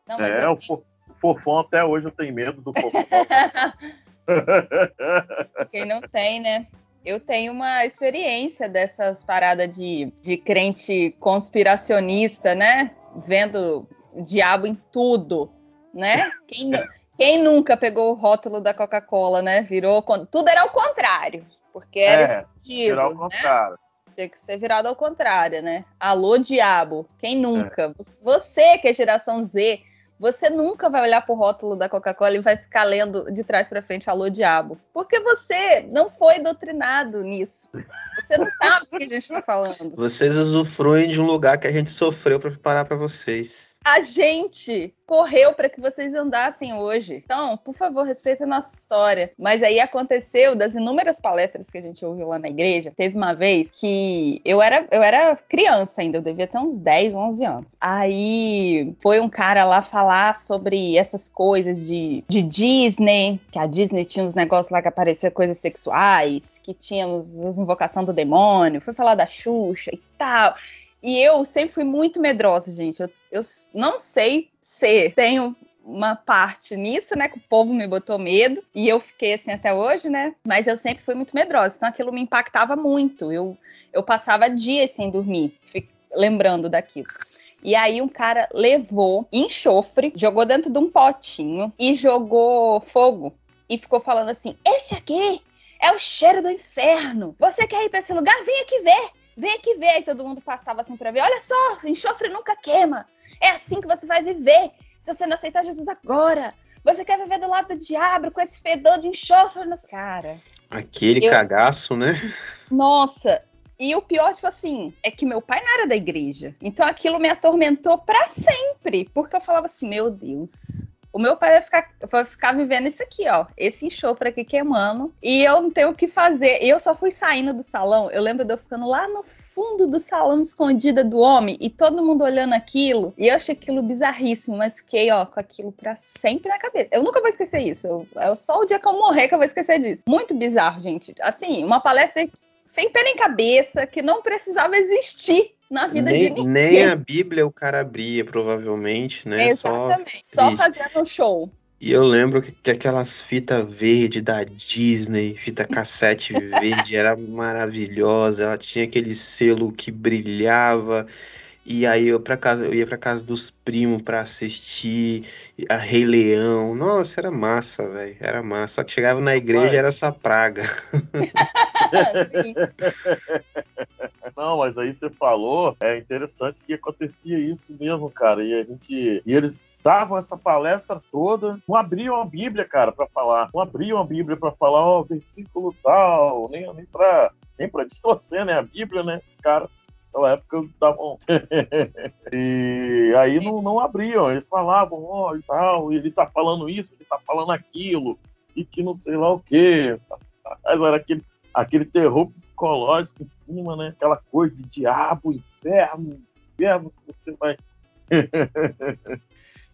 Não, É, eu o, o fofão até hoje eu tenho medo do fofão. Quem não tem, né? Eu tenho uma experiência dessas paradas de, de crente conspiracionista, né? Vendo o diabo em tudo, né? Quem, quem nunca pegou o rótulo da Coca-Cola, né? Virou. Tudo era ao contrário. Porque era É, escondido. Tirar ao né? contrário. Tinha que ser virado ao contrário, né? Alô, diabo. É. Quem nunca? Você que é geração Z, você nunca vai olhar pro rótulo da Coca-Cola e vai ficar lendo de trás pra frente Alô, diabo. Porque você não foi doutrinado nisso. Você não sabe o que a gente tá falando. Vocês usufruem de um lugar que a gente sofreu pra preparar pra vocês. A gente correu para que vocês andassem hoje. Então, por favor, respeitem a nossa história. Mas aí aconteceu das inúmeras palestras que a gente ouviu lá na igreja. Teve uma vez que eu era, eu era criança ainda, eu devia ter uns 10, 11 anos. Aí foi um cara lá falar sobre essas coisas de, de Disney, que a Disney tinha uns negócios lá que apareciam coisas sexuais, que tínhamos as invocações do demônio. Foi falar da Xuxa e tal. E eu sempre fui muito medrosa, gente. Eu, eu não sei se tenho uma parte nisso, né? Que o povo me botou medo. E eu fiquei assim até hoje, né? Mas eu sempre fui muito medrosa. Então aquilo me impactava muito. Eu, eu passava dias sem dormir, lembrando daquilo. E aí um cara levou enxofre, jogou dentro de um potinho e jogou fogo. E ficou falando assim: esse aqui é o cheiro do inferno. Você quer ir pra esse lugar? Vem aqui ver. Vem aqui ver. E todo mundo passava assim pra ver. Olha só, enxofre nunca queima. É assim que você vai viver. Se você não aceitar Jesus agora. Você quer viver do lado do diabo com esse fedor de enxofre no... Cara, Aquele Eu- cagaço, né? nossa. E o pior, tipo assim, é que meu pai não era da igreja. Então aquilo me atormentou pra sempre. Porque eu falava assim, meu Deus. O meu pai vai ficar, vai ficar vivendo isso aqui, ó. Esse enxofre aqui queimando. E eu não tenho o que fazer. Eu só fui saindo do salão. Eu lembro de eu ficando lá no fundo do salão, escondida do homem. E todo mundo olhando aquilo. E eu achei aquilo bizarríssimo. Mas fiquei, ó, com aquilo pra sempre na cabeça. Eu nunca vou esquecer isso. É só o dia que eu morrer que eu vou esquecer disso. Muito bizarro, gente. Assim, uma palestra sem pé nem cabeça, que não precisava existir na vida de Nem, ninguém. nem a Bíblia o cara abria, provavelmente, né? Exatamente. Só, triste. fazendo show. E eu lembro que, que aquelas fitas verde da Disney, fita cassete verde, era maravilhosa. Ela tinha aquele selo que brilhava. E aí eu para casa, eu ia pra casa dos primos pra assistir a Rei Leão. Nossa, era massa, velho. Era massa. Só que chegava na igreja era essa praga. Não, mas aí você falou, é interessante que acontecia isso mesmo, cara. E a gente. E eles davam essa palestra toda, não abriam a Bíblia, cara, pra falar. Não abriam a Bíblia pra falar, ó, versículo tal, nem, nem pra. Nem pra distorcer, né? A Bíblia, né? Cara, naquela época eles estavam. e aí não, não abriam, eles falavam, ó, e tal, ele tá falando isso, ele tá falando aquilo, e que não sei lá o quê. Mas era aquele aquele terror psicológico em cima, né? Aquela coisa de diabo, inferno, inferno que você vai.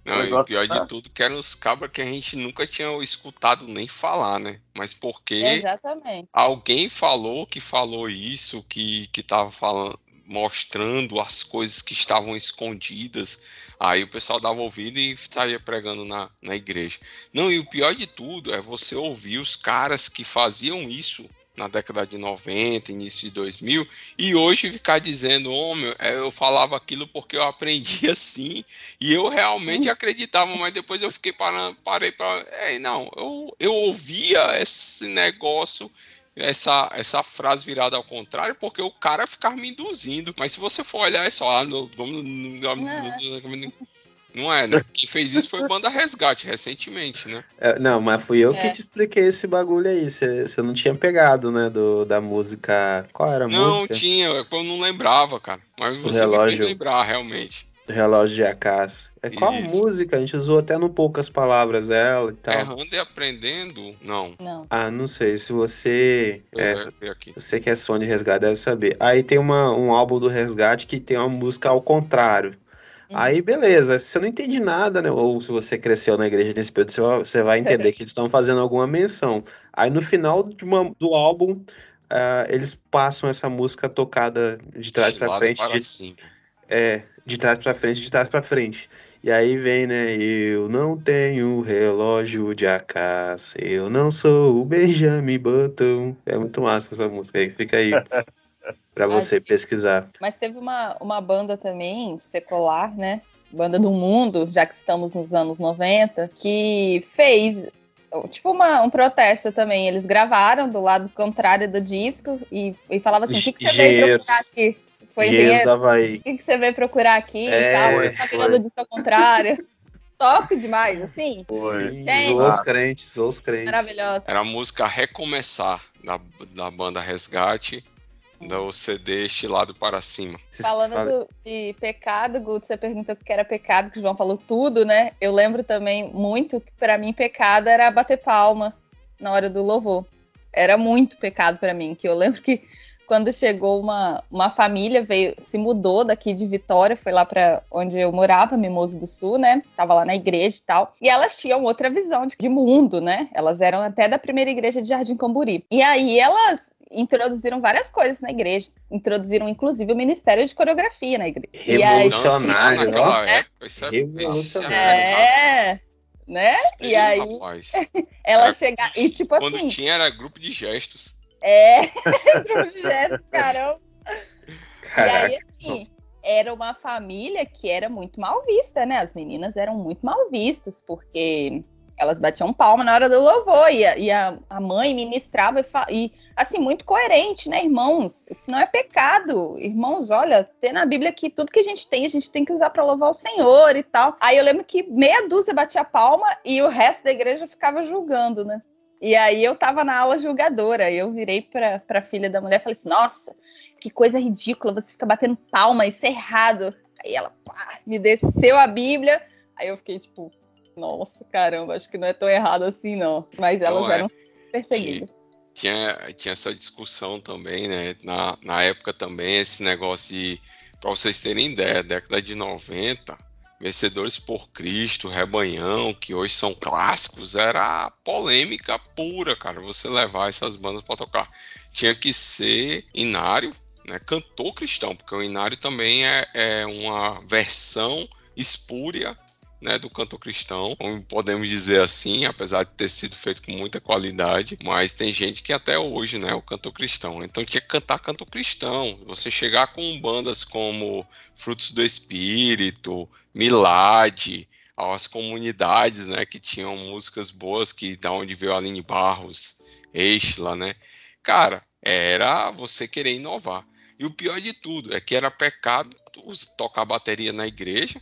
Não, e o pior tá- de tudo que eram os cabras que a gente nunca tinha escutado nem falar, né? Mas porque Exatamente. alguém falou que falou isso, que, que tava falando, mostrando as coisas que estavam escondidas. Aí o pessoal dava ouvido e saía pregando na, na igreja. Não, e o pior de tudo é você ouvir os caras que faziam isso na década de 90, início de 2000, e hoje ficar dizendo, oh, meu, é, eu falava aquilo porque eu aprendi assim, e eu realmente acreditava, mas depois eu fiquei parando, parei para, é, não, eu, eu ouvia esse negócio essa, essa frase virada ao contrário, porque o cara ficava me induzindo. Mas se você for olhar, é só. ah, no- vamos- Não é, né? Quem fez isso foi Banda Resgate, recentemente, né? É, não, mas fui eu É. que te expliquei esse bagulho aí. Você não tinha pegado, né? Do, da música. Qual era a Não, música? tinha, eu não lembrava, cara. Mas você me relógio. fez lembrar, realmente. Relógio de Acácio. É qual Isso. música? A gente usou até no poucas palavras dela e tal. Errando e aprendendo? Não. Não. Ah, não sei. Se você. Eu É, você que é fã de Resgate deve saber. Aí tem uma, um álbum do Resgate que tem uma música ao contrário. Uhum. Aí, beleza. Se você não entende nada, né? Ou se você cresceu na igreja nesse período, você vai- vai entender que eles estão fazendo alguma menção. Aí no final de uma- do álbum, ah, eles passam essa música tocada de trás lado frente, para de, cima. é, de trás pra frente, de trás pra frente. E aí vem, né? Eu não tenho relógio de Acácio, eu não sou o Benjamin Button. É muito massa essa música aí, fica aí pra você Ai, pesquisar. Mas teve uma, uma banda também, secular, né? Banda do mundo, já que estamos nos anos 90, que fez tipo uma, um protesto também. Eles gravaram do lado contrário do disco e, e falavam assim: o que, que você veio procurar aqui? Foi. O que, que você veio procurar aqui É, e tal? Tá foi. virando o disco ao contrário. Top demais, assim. Foi. Gente. zoou os crentes, zoou os crentes. Maravilhosa. Era a música Recomeçar, da, da banda Resgate, do CD Estilado para Cima. Falando do- de pecado, Guto, você perguntou o que era pecado, que o João falou tudo, né? Eu lembro também muito que pra mim pecado era bater palma na hora do louvor. Era muito pecado pra mim, que eu lembro que quando chegou uma, uma família, veio, se mudou daqui de Vitória, foi lá pra onde eu morava, Mimoso do Sul, né? Tava lá na igreja e tal. E elas tinham outra visão de, de mundo, né? Elas eram até da primeira igreja de Jardim Camburi. E aí elas introduziram várias coisas na igreja, introduziram inclusive o ministério de coreografia na igreja. Aí, Revolucionário, ó. época, isso é, Revolucionário. é, né? E aí rapaz. ela Era- chega e tipo Quando assim, tinha era grupo de gestos. é, grupo de gestos, caramba. E aí, assim, era uma família que era muito mal vista, né? As meninas eram muito mal vistas, porque elas batiam palma na hora do louvor, e a, e a, a mãe ministrava e, e, assim, muito coerente, né, irmãos? Isso não é pecado. Irmãos, olha, tem na Bíblia que tudo que a gente tem, a gente tem que usar para louvar o Senhor e tal. Aí eu lembro que meia dúzia batia palma e o resto da igreja ficava julgando, né? E aí eu tava na aula julgadora, eu virei pra, pra filha da mulher e falei assim, nossa, que coisa ridícula, você fica batendo palma, isso é errado. Aí ela pá, me desceu a Bíblia, aí eu fiquei tipo, nossa, caramba, acho que não é tão errado assim, não. Mas elas Não é. eram perseguidas. Tinha, tinha essa discussão também, né? Na, na época também, esse negócio de. Pra vocês terem ideia, década de 90, Vencedores por Cristo, Rebanhão, que hoje são clássicos, era polêmica pura, cara. Você levar essas bandas pra tocar. Tinha que ser inário, né? Cantor cristão, porque o inário também é, é uma versão espúria né, do canto cristão, podemos dizer assim, apesar de ter sido feito com muita qualidade, mas tem gente que até hoje, né, o canto cristão. Então tinha que cantar canto cristão. Você chegar com bandas como Frutos do Espírito, Milad, as comunidades, né, que tinham músicas boas, que da onde veio Aline Barros,Eixla, né? Cara, era você querer inovar. E o pior de tudo é que era pecado tocar bateria na igreja,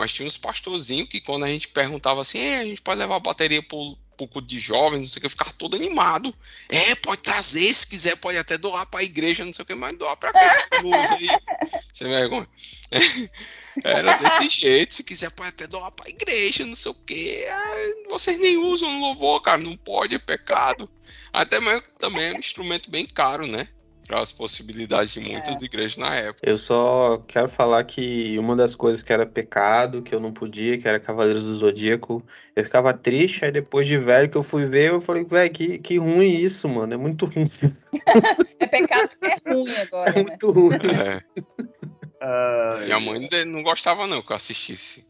mas tinha uns pastorzinhos que quando a gente perguntava assim, "É, a gente pode levar a bateria pro, pro culto de jovens, não sei o que, ficava todo animado. É, pode trazer, se quiser, pode até doar pra igreja, não sei o que, mas doar pra que essa cruz aí? Sem vergonha. Era desse jeito, se quiser pode até doar pra igreja, não sei o que. vocês nem usam louvor, cara, não pode, é pecado. Até mesmo também é um instrumento bem caro, né? Para as possibilidades de muitas igrejas na época. Eu só quero falar que uma das coisas que era pecado, que eu não podia, que era Cavaleiros do Zodíaco, eu ficava triste, aí depois de velho que eu fui ver, eu falei, velho, que, que ruim isso, mano, é muito ruim, É pecado porque é ruim agora, é né? muito ruim. É. Ai, Minha mãe não- não gostava não que eu assistisse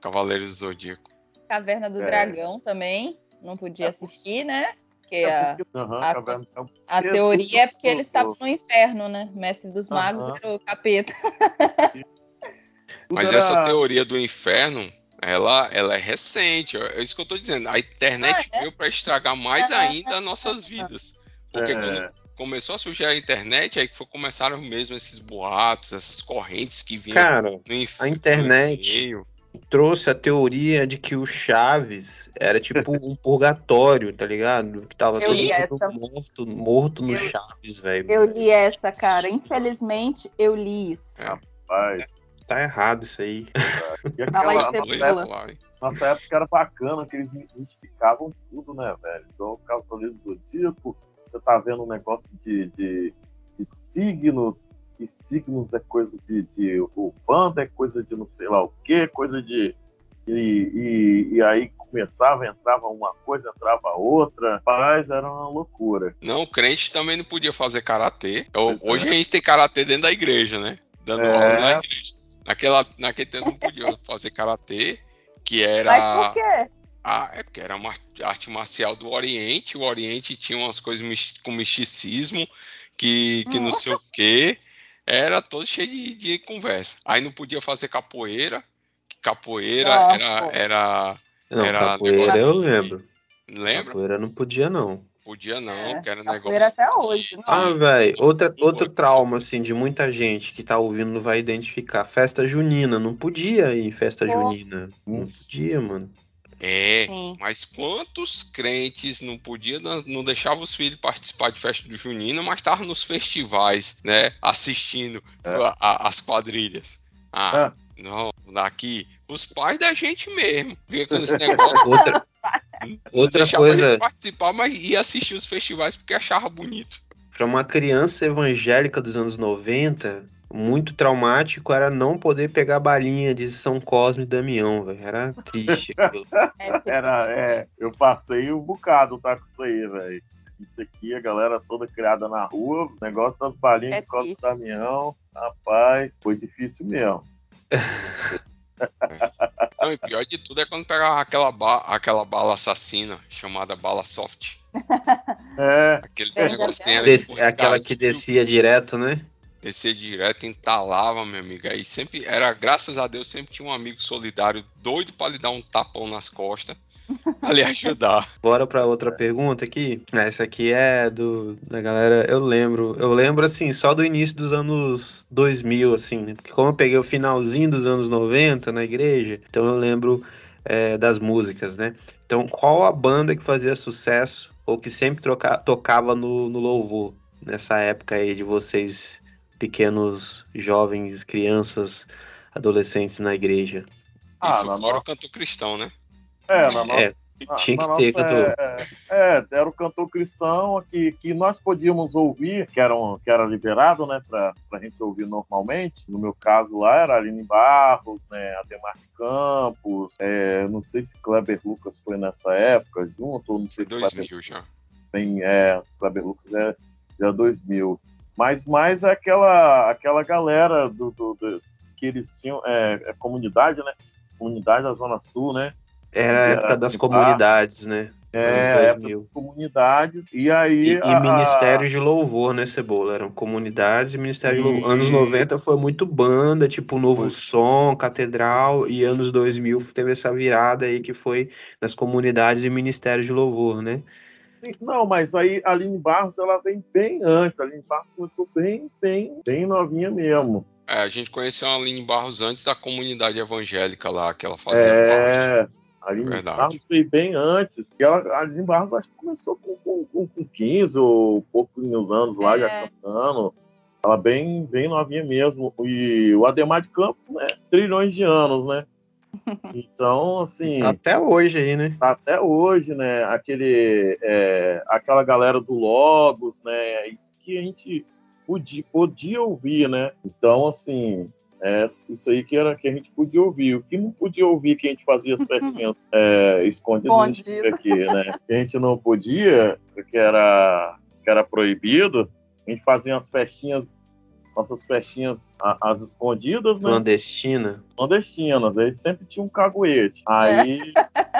Cavaleiros do Zodíaco. Caverna do É. Dragão também, não podia É, assistir, né? Porque é a, aham, a- caverna- é a é teoria é porque eles estavam no inferno, né? Mestre dos magos Aham. era o capeta. Mas essa teoria do inferno, ela, ela é recente. É isso que eu tô dizendo. A internet Ah, é? veio para estragar mais Ah, ainda as nossas vidas. Porque É. quando começou a surgir a internet, aí que foi, começaram mesmo esses boatos, essas correntes que vinham Cara, no inferno. a internet- no meio. Trouxe a teoria de que o Chaves era tipo um purgatório, tá ligado? Que tava Eu todo li mundo essa. morto, morto no Eu- Chaves, velho. Eu li essa, cara. Infelizmente, eu li isso. Rapaz, Tá tá errado isso aí. E aí, aquela, nossa, época, nossa era bacana, que eles mistificavam tudo, né, velho? Então, o Cavaleiro do Zodíaco, você tá vendo um negócio de, de, de signos, e signos é coisa de, de Urbanda, é coisa de não sei lá o quê, coisa de. E, e, e aí começava, entrava uma coisa, entrava outra. Mas era uma loucura. Não, o crente também não podia fazer karatê. Eu- Pois é. Hoje a gente tem karatê dentro da igreja, né? Dando É. aula na igreja. Naquela, naquele tempo não podia fazer karatê, que Mas era. por quê? Ah, é porque era uma arte marcial do Oriente. O Oriente tinha umas coisas com misticismo, que, que não sei o quê. Era todo cheio de, de conversa. Aí não podia fazer capoeira, que capoeira Nossa. era, era. Não, Era capoeira negócio eu de- lembro. Lembra? Capoeira não podia, não. Podia não, É, que era capoeira negócio. até hoje, não. Ah, velho, outra, outro trauma, assim, de muita gente que tá ouvindo não vai identificar. Festa junina, não podia ir em festa Pô. junina. Não podia, mano. É, Sim. mas quantos crentes não podiam, não, deixavam os filhos participar de festa do Junino, mas estavam nos festivais, né, assistindo É. a- a- as quadrilhas. Ah, Ah. não, daqui, os pais da gente mesmo, vinha com esse negócio, Outra, outra coisa, gente participar, mas ia assistir os festivais porque achava bonito. pra uma criança evangélica dos anos 90, muito traumático era não poder pegar balinha de São Cosme e Damião, velho. Era triste aquilo. É, Era, é, eu passei um bocado, tá, com isso aí, velho. Isso aqui, a galera toda criada na rua, o negócio das balinhas É de do triste. Damião, rapaz, foi difícil mesmo. Não, e pior de tudo é quando pegava aquela, ba aquela bala assassina, chamada bala soft. É, Aquele É, negocinho era Desse- aquela que descia direto, né? Descer direto, entalava, meu amigo. Aí sempre era, graças a Deus, sempre tinha um amigo solidário doido pra lhe dar um tapão nas costas, pra lhe ajudar. Bora pra outra pergunta aqui. Essa aqui é do da galera. Eu lembro, eu lembro assim, só do início dos anos 2000, assim, né? Porque como eu peguei o finalzinho dos anos 90 na igreja, então eu lembro é, das músicas, né? Então, qual a banda que fazia sucesso ou que sempre troca- tocava no, no louvor nessa época aí de vocês, pequenos jovens, crianças, adolescentes na igreja? Ah, Isso na fora no- o canto cristão, né? é, na nossa É, Na- Tinha na que ter nossa, cantor. É, é, era o cantor cristão que, que nós podíamos ouvir, que era, um- que era liberado, né, pra, pra gente ouvir normalmente. No meu caso lá era Aline Barros, né, Ademar de Campos, é, não sei se Kleber Lucas foi nessa época junto, ou não sei Foi se Kleber 2000 já. tem, é, Kleber Lucas é, é 2000. Mas mais é aquela, aquela galera do, do- do- que eles tinham, é, é comunidade, né, comunidade da Zona Sul, né, Era a Era época das de comunidades, né? é, a época 2000. das comunidades, e aí... E, e a- ministérios de louvor, né, Cebola? Eram comunidades e ministérios de louvor. Anos E- 90 foi muito banda, tipo Novo Foi. Som, Catedral, e anos 2000 teve essa virada aí que foi nas comunidades e ministérios de louvor, né? Não, mas aí a Aline Barros, ela vem bem antes, a Aline Barros começou bem, bem, bem novinha mesmo. É, a gente conheceu a Aline Barros antes da comunidade evangélica lá, que ela fazia parte. É, a Aline Verdade. Barros veio bem antes, e ela, a Aline Barros acho que começou com, com, com, com 15 ou poucos anos lá, já É. cantando. Ela bem, bem novinha mesmo. E o Ademar de Campos, né? Trilhões de anos, né? Então, assim. Tá Até hoje aí, né? até hoje, né? Aquele, é, aquela galera do Logos, né? Isso que a gente podia, podia ouvir, né? Então, assim, é isso aí que era que a gente podia ouvir. O que não podia ouvir que a gente fazia as festinhas é, escondidas aqui, né? Que a gente não podia, que era, que era proibido. A gente fazia as festinhas, nossas festinhas as escondidas, né? Clandestina. clandestinas, aí sempre tinha um caguete. Aí,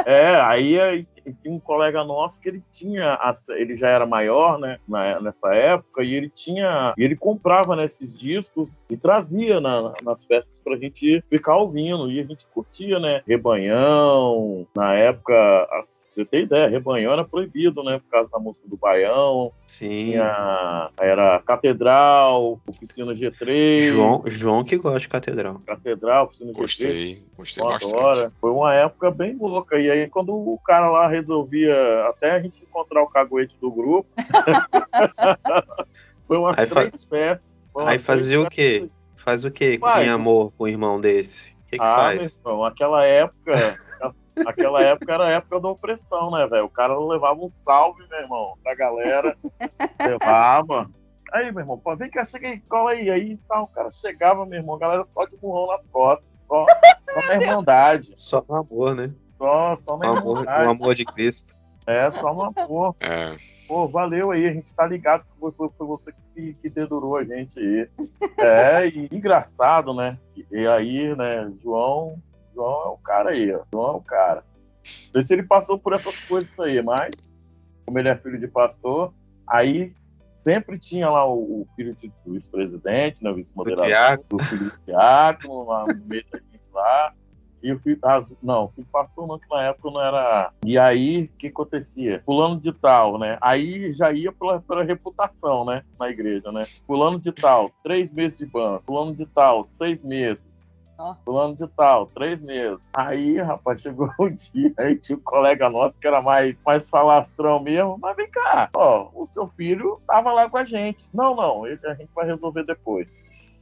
é, aí, aí tinha um colega nosso que ele tinha, ele já era maior, né, na- nessa época, e ele tinha, e ele comprava nesses discos e trazia na- nas festas pra gente ficar ouvindo, e a gente curtia, né, Rebanhão, na época, as- você ter ideia, Rebanhão era proibido, né, por causa da música do Baião, Sim. tinha, era Catedral, Oficina G3, João, João que gosta de catedral. Catedral, Oficina G3, Gostei, gostei bastante. adoro. Foi uma época bem louca. E aí, quando o cara lá resolvia, até a gente encontrar o caguete do grupo, foi umas Aí três umas Aí fazia o quê? Faz o quê com Vai, em amor com um irmão desse? O que, que Ah, meu faz? irmão, aquela época. Aquela época era a época da opressão, né, velho? O cara levava um salve, meu irmão, da galera. levava. Aí, meu irmão, pô, vem cá, chega aí, cola aí. Aí tal, o cara chegava, meu irmão, a galera só de burrão nas costas. Só, só na irmandade. Só no amor, né? Só, só O amor, o amor de Cristo. É, só no amor. É, Pô, valeu aí, a gente tá ligado que foi, foi, foi você que, que dedurou a gente aí. É, e engraçado, né? E, e aí, né, João, João é o cara aí, ó. João é o cara. Não sei se ele passou por essas coisas aí, mas como ele é filho de pastor, aí sempre tinha lá o, o filho de- do ex-presidente, né, o Do vice-moderador, do filho do diácono, lá no meio da gente lá. E o filho, as- não, o filho pastor não, que na época não era. E aí, o que acontecia? Fulano de tal, né? Aí já ia pela, pela reputação, né? Na igreja, né? Fulano de tal, três meses de banco. Fulano de tal, seis meses. Ó. Fulano de tal, três meses. Aí, rapaz, chegou o dia, aí tinha um colega nosso que era mais, mais falastrão mesmo. Mas vem cá, ó, o seu filho tava lá com a gente. Não, não, ele- a gente vai resolver depois.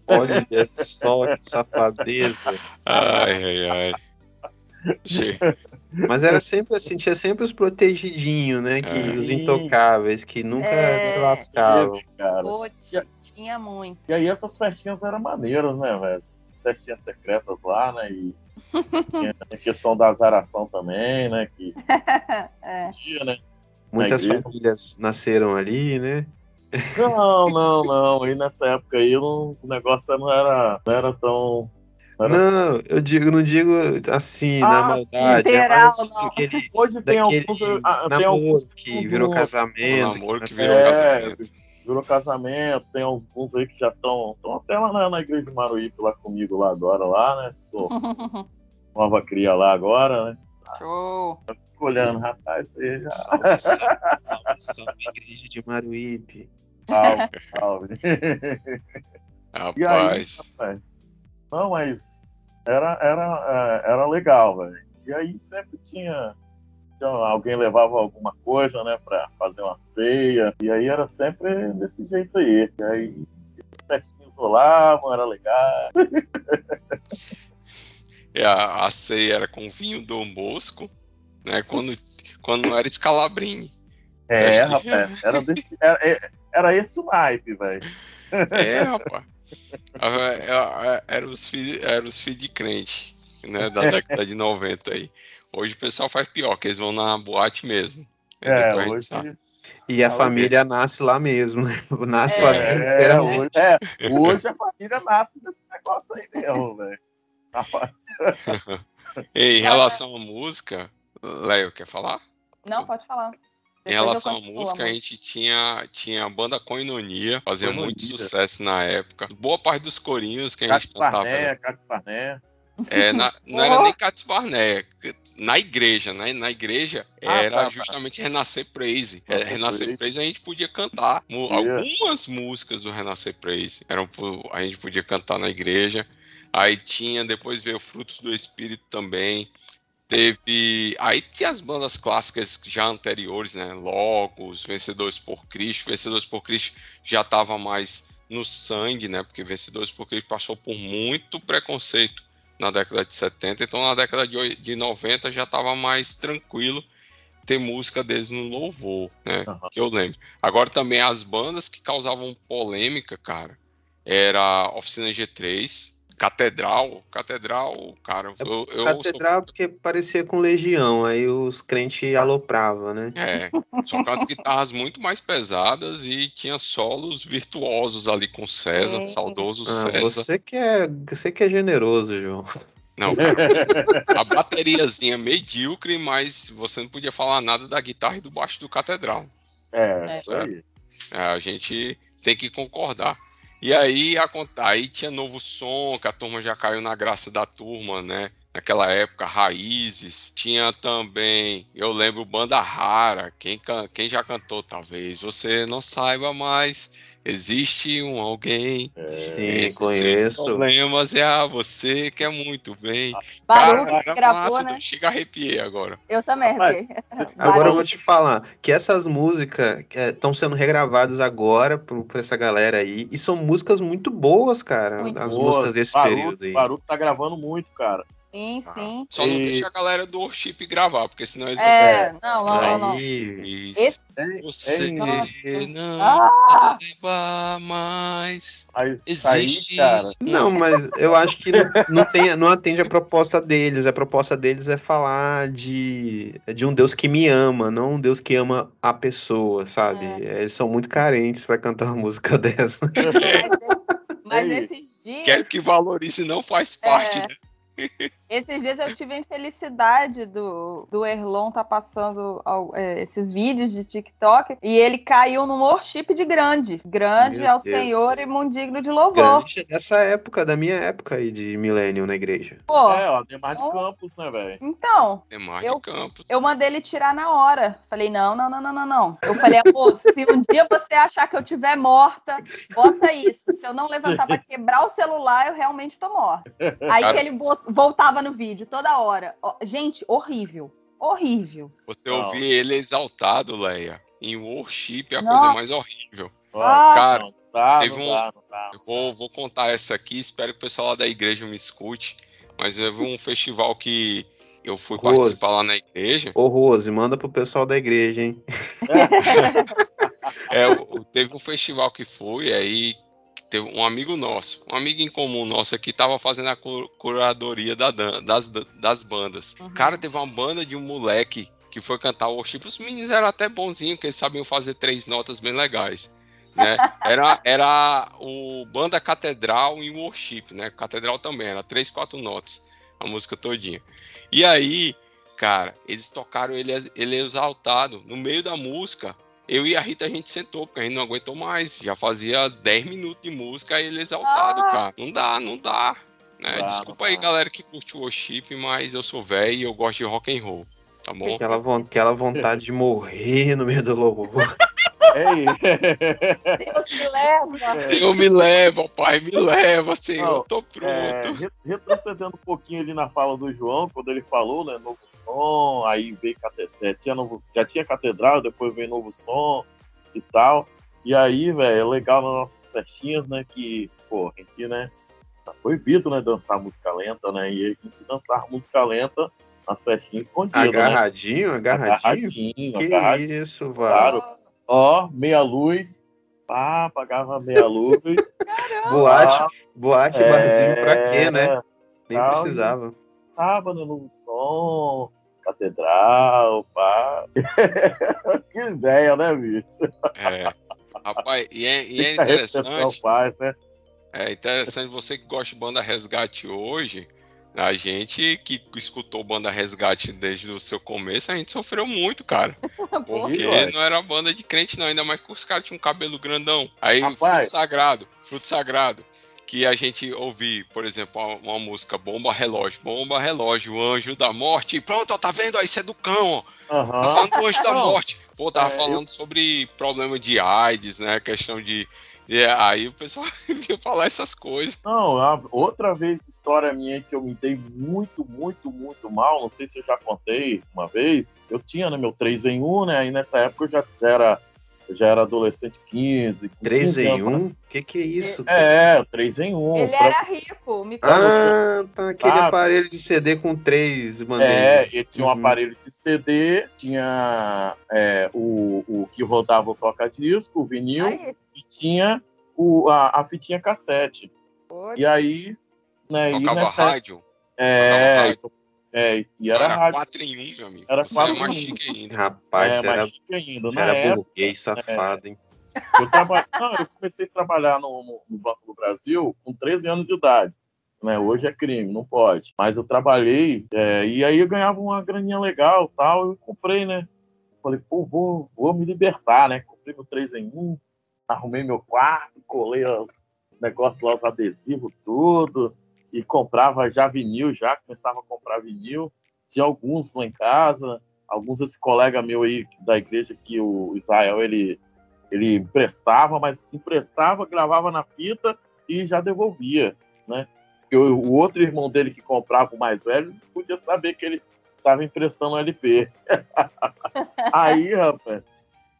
Olha só que safadeza. ai, ai, ai. Mas era sempre assim, tinha sempre os protegidinhos, né? Que, É. os intocáveis, que nunca É. se lascavam. Cara. Pô, ti- tinha muito. E aí essas festinhas eram maneiras, né, velho? Festinhas secretas lá, né? E tinha a questão da azaração também, né? Que É. tinha, né? Muitas famílias nasceram ali, né? Não, não, não. Aí nessa época aí não- o negócio não era, não era tão. não era- Não, eu digo, não digo assim, Ah, na maldade. é literal, assim, não. aquele, Hoje tem daquele alguns. ah, tem namoro alguns que virou casamento. O namoro que nasceu- virou É, casamento. Virou casamento, tem alguns aí que já estão até lá na, na igreja de Maruípe lá comigo lá agora, lá, né? Tô nova cria lá agora, né? Show. Fico olhando, rapaz, isso aí já. Salve, salve, salve, salve, igreja de Maruípe. Salve, salve. E aí, Rapaz, rapaz, não, mas era, era, é, era legal, velho. E aí sempre tinha, tinha- alguém levava alguma coisa, né, pra fazer uma ceia. E aí era sempre desse jeito aí. E aí rolavam, era legal. e a, a ceia era com vinho Dom Bosco, né? Quando, quando não era Scalabrini. É, rapaz, era, desse, era, é- era esse o naipe, velho. É, rapaz. É, é, Era os filhos era os filhos de crente, né? Da década de 90 aí. Hoje o pessoal faz pior, que eles vão na boate mesmo. É, gente sabe. hoje, E a família nasce lá mesmo, né? Nasce É. lá é, literalmente. hoje, é, hoje a família nasce desse negócio aí mesmo, velho. Rapaz, E em relação à música, Léo, quer falar? Não, pode falar. Em Depois eu relação à música, a gente tinha, tinha a banda Coinonia, fazia Coinonia. muito sucesso na época. Boa parte dos corinhos que a gente cantava. Parné, Cátia Parné. É, na- não era Oh. nem Catos Barné. Na igreja, né? Na igreja Ah, era tá, tá. justamente Renascer Praise. É, Renascer Praise. A gente podia cantar algumas músicas do Renascer Praise. Eram, a gente podia cantar na igreja. Aí tinha, depois veio Frutos do Espírito também. Teve. Aí tinha as bandas clássicas já anteriores, né? Logos, Vencedores por Cristo. Vencedores por Cristo já estava mais no sangue, né? Porque Vencedores por Cristo passou por muito preconceito na década de 70. Então na década de, de 90 já estava mais tranquilo ter música deles no louvor, né? Aham. Que eu lembro. Agora também as bandas que causavam polêmica, cara, era Oficina G3, Catedral, Catedral, cara, eu, eu Catedral porque parecia com Legião, aí os crentes alopravam, né? É, só com as guitarras muito mais pesadas e tinha solos virtuosos ali com César, É. saudoso Ah, César. você que é, você que é generoso, João. Não, a bateriazinha medíocre, mas você não podia falar nada da guitarra e do baixo do Catedral. É, É. É, a gente tem que concordar. E aí, a, aí tinha novo som, que a turma já caiu na graça da turma, né? Naquela época, Raízes. Tinha também, eu lembro, Banda Rara. Quem, quem já cantou, talvez você não saiba mais. Existe um alguém. Sim, Esses seus conheço. problemas é a você que é muito bem. Baruch Cara, gravou, massa, né? Chega a arrepiei agora. Eu também, Rapaz, porque... Agora eu vou te falar que essas músicas estão sendo regravadas agora por, por essa galera aí. E são músicas muito boas, cara. Muito as Boa, músicas desse Baruch, período aí. Baruch tá gravando muito, cara. Sim, sim. Só não E- deixa a galera do worship gravar, porque senão eles É, vão. não, não, não, não. Isso. Esse- Você não Ah! saiba mais. Mas Existe. aí, cara, Não, mas eu acho que não, não tem, não atende a proposta deles. A proposta deles é falar de, de um Deus que me ama, não um Deus que ama a pessoa, sabe? Eles são muito carentes pra cantar uma música dessa. Mas Ei, esses dias. Quero que valorize não faz parte, É. né? Esses dias eu tive a infelicidade do, do Erlon tá passando ao- é, esses vídeos de TikTok e ele caiu num worship de grande. Grande Meu ao Deus. Senhor e mundigno de louvor. Grande dessa época, da minha época aí de milênio na igreja. Pô, é, ó, Demar de Oh. Campos, né, velho? então, É mais Eu- de campos. eu mandei ele tirar na hora. Falei, não, não, não, não, não, não. Eu falei, amor, se um dia você achar que eu tiver morta, bota isso. Se eu não levantar pra quebrar o celular, eu realmente tô morta. Aí Cara. que ele vo- voltava no vídeo toda hora. Gente, horrível. Horrível. Você Não. ouvir ele exaltado, Leia, em worship é a Não. coisa mais horrível. Ah. Cara, não dá, teve não um- dá, não dá. eu vou, vou contar essa aqui, espero que o pessoal lá da igreja me escute. Mas teve um festival que eu fui Rose. participar lá na igreja. Ô, Rose, manda pro pessoal da igreja, hein? É, o- teve um festival que foi, aí teve um amigo nosso, um amigo em comum nosso aqui, tava fazendo a cu- curadoria da das, das bandas. Uhum. Cara, teve uma banda de um moleque que foi cantar o worship. Os meninos eram até bonzinhos, porque eles sabiam fazer três notas bem legais. Né? Era, era o Banda Catedral e o Worship, né? Catedral também, era três, quatro notas, a música todinha. E aí, cara, eles tocaram ele, ele exaltado. No meio da música, eu e a Rita a gente sentou, porque a gente não aguentou mais. Já fazia 10 minutos de música e ele exaltado, Ah. cara. Não dá, não dá. Né? Dá, Desculpa não aí, galera que curte o worship, mas eu sou velho e eu gosto de rock and roll. Tá bom? Aquela, von- aquela vontade de morrer no meio do louvor. Ei, Deus me leva. Senhor, me leva, pai, me leva, Senhor. Não, eu tô pronto. é, re- retrocedendo um pouquinho ali na fala do João, quando ele falou, né, novo som, aí veio catedral, tinha novo, já tinha catedral, depois veio novo som e tal. E aí, velho, é legal nas nossas festinhas, né, que, pô, a gente, né, tá proibido, né, dançar música lenta, né, e a gente dançar música lenta nas festinhas escondidas, né? Agarradinho, agarradinho. Agarradinho, Que agarradinho. isso, Val. Claro. Ó, meia luz, pá, pagava meia luz. Boate, boate, É, barzinho pra quê, né? Nem precisava. sábado, novo som, catedral, pá. que ideia, né, bicho? É. Rapaz, e é, e é interessante, faz, né? é interessante você que gosta de banda resgate hoje, a gente que escutou banda resgate desde o seu começo, a gente sofreu muito, cara. Porque não era banda de crente, não, ainda mais que os caras tinham um cabelo grandão. Aí, Rapaz. fruto sagrado, fruto sagrado. Que a gente ouvir, por exemplo, uma, uma música Bomba Relógio, Bomba Relógio, o Anjo da Morte. Pronto, ó, tá vendo? Ó, Isso é do cão, ó. Aham. Tá falando do Anjo da Não. Morte. Pô, tava É, falando sobre problema de AIDS, né? Questão de. De- aí o pessoal vinha falar essas coisas. Não, outra vez, história minha que eu me dei muito, muito, muito mal. Não sei se eu já contei uma vez. Eu tinha né, meu 3 em 1, né? Aí nessa época eu já, era, já era adolescente 15. com 3 15 em anos, né? 1? Que que é isso? cara? É, o 3 em 1. Ele era rico, me conta. Ah, tá. Aquele Ah, aparelho de CD com três É, bandeiras. ele tinha um Uhum. aparelho de CD, tinha é, o, o que rodava o toca-disco, o vinil, Aí, e tinha o, a, a fitinha cassete. pô, E aí, né, e Tocava nessa, rádio. é, rádio. É, e era, Era rádio. 4 em 1, meu amigo. Era Você quatro é mais em um. chique ainda. Rapaz, é, você era, chique ainda. você era época, burguês safado, hein? eu, traba... Não, eu comecei a trabalhar no, no- no Banco do Brasil com 13 anos de idade. Né? Hoje é crime, não pode. Mas eu trabalhei é, e aí eu ganhava uma graninha legal tal. Eu comprei, né? Falei, pô, vou, vou me libertar, né? Comprei meu 3 em 1, arrumei meu quarto, colei os negócios lá, os adesivos, tudo. E comprava já vinil, já começava a comprar vinil. Tinha alguns lá em casa, alguns esse colega meu aí da igreja que o Israel ele ele emprestava, mas emprestava, gravava na fita e já devolvia, né? Porque o, outro irmão dele que comprava o mais velho podia saber que ele estava emprestando LP. aí, rapaz,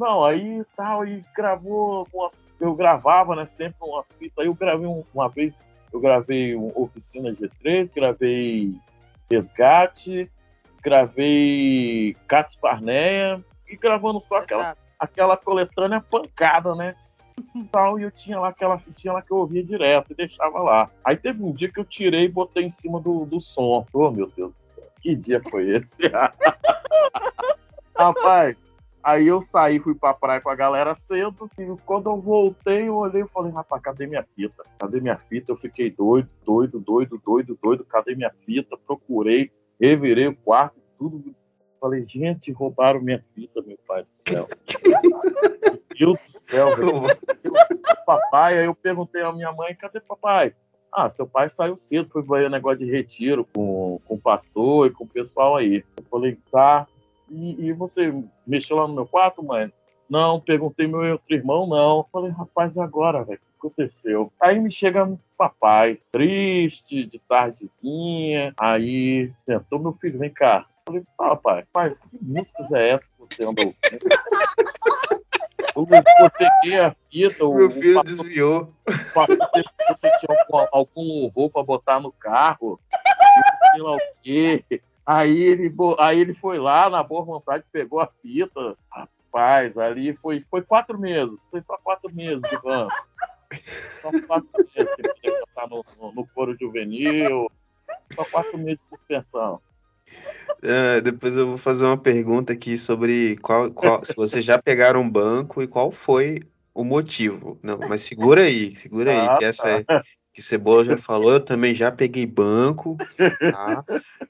não, aí tal, e gravou, umas, eu gravava, né, sempre umas fitas, aí eu gravei um, uma vez, eu gravei Oficina G3, gravei Resgate, gravei Cats Parneia, e gravando só aquela, aquela coletânea pancada, né? Tal, e eu tinha lá aquela fitinha lá que eu ouvia direto e deixava lá. Aí teve um dia que eu tirei e botei em cima do, do som. Oh, meu Deus do céu, que dia foi esse? Rapaz, aí eu saí, fui pra praia com a galera cedo, e quando eu voltei, eu olhei e falei, rapaz, cadê minha fita? Cadê minha fita? Eu fiquei doido, doido, doido, doido, doido, cadê minha fita? Procurei, revirei o quarto, tudo Falei, gente, roubaram minha fita, meu pai do céu. meu Deus do céu, velho. papai, aí eu perguntei à minha mãe, cadê papai? Ah, seu pai saiu cedo, foi ver negócio de retiro com, com o pastor e com o pessoal aí. Eu falei, tá. E, e você mexeu lá no meu quarto, mãe? Não, perguntei meu outro irmão, não. Eu falei, rapaz, e agora, velho? O que aconteceu? Aí me chega papai, triste, de tardezinha. Aí sentou meu filho, vem cá. Falei, ah, pai, que músicas é essa que você anda ouvindo? você quer a fita, Meu filho o desviou. Você tinha algum, algum louvor para botar no carro, sei lá o quê. Aí ele, aí ele foi lá, na boa vontade, pegou a fita. Rapaz, ali foi, foi quatro meses. Foi só quatro meses de banco. Só quatro meses que ele botar no, no, no coro juvenil. Só quatro meses de suspensão. Uh, depois eu vou fazer uma pergunta aqui sobre qual, qual, se vocês já pegaram um banco e qual foi o motivo. Não, mas segura aí, segura aí, ah, que essa é, tá que Cebola já falou, eu também já peguei banco, tá?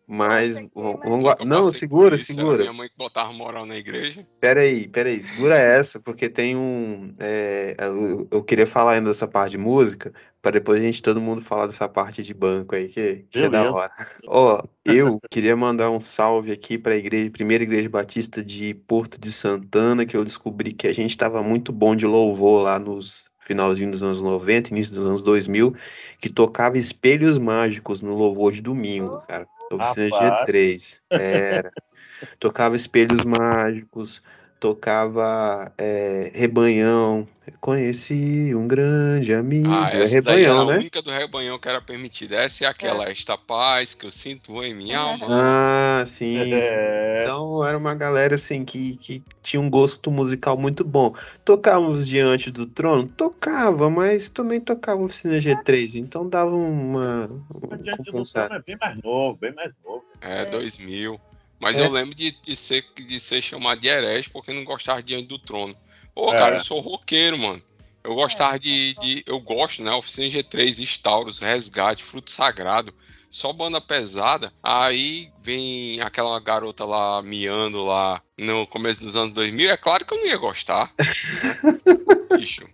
Mas vamos, não, segura, segura. Minha mãe que botava moral na igreja. Peraí, peraí, segura essa, porque tem um. É, eu, eu, queria falar ainda dessa parte de música, para depois a gente todo mundo falar dessa parte de banco aí, que, que é da hora. Ó, eu queria mandar um salve aqui para a igreja, primeira igreja batista de Porto de Santana, que eu descobri que a gente estava muito bom de louvor lá nos finalzinho dos anos 90, início dos anos 2000, que tocava espelhos mágicos no louvor de domingo, cara. Oficina G3. Era. tocava espelhos mágicos, tocava é, Rebanhão. Conheci um grande amigo. Ah, é essa é Rebanhão, né? a única do Rebanhão que era permitida. Essa é aquela, é. esta paz que eu sinto em minha alma. Ah, sim. É. Então era uma galera assim que, que tinha um gosto musical muito bom. Tocávamos diante do trono? Tocava, mas também tocava oficina G3, então dava uma. uma diante do trono é bem mais novo, bem mais novo. É, 2000. Mas é. eu lembro de, de, ser, de ser chamado de herege porque não gostava diante do trono. Pô, é. cara, eu sou roqueiro, mano. Eu gostava de, de. Eu gosto, né? Oficina G3, Instauros, Resgate, Fruto Sagrado. Só banda pesada. Aí vem aquela garota lá miando lá no começo dos anos 2000. É claro que eu não ia gostar. Né? Bicho.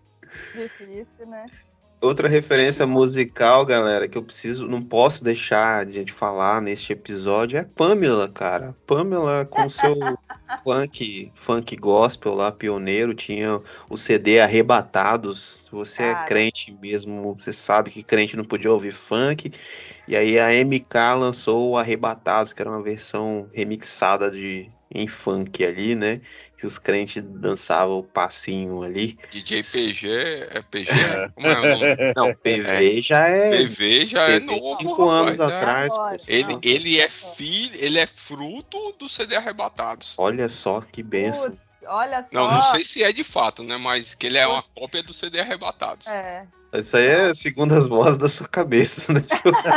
Difícil, né? Outra referência musical, galera, que eu preciso, não posso deixar de falar neste episódio é Pamela, cara. Pamela com seu funk, funk gospel lá, pioneiro, tinha o CD Arrebatados. Você é cara. é crente mesmo, você sabe que crente não podia ouvir funk. E aí a MK lançou o Arrebatados, que era uma versão remixada de em funk ali, né? Que os crentes dançavam o passinho ali. DJ PG é PG? É. Como é o nome? Não, PV é. já é. PV já PV é novo. Cinco anos rapaz, atrás. É. Ele, ele é filho, ele é fruto do CD Arrebatados. Olha só que benção. Olha só. Não, não sei se é de fato, né? Mas que ele é uma cópia do CD Arrebatados. É. Isso aí é segundo as vozes da sua cabeça. Né?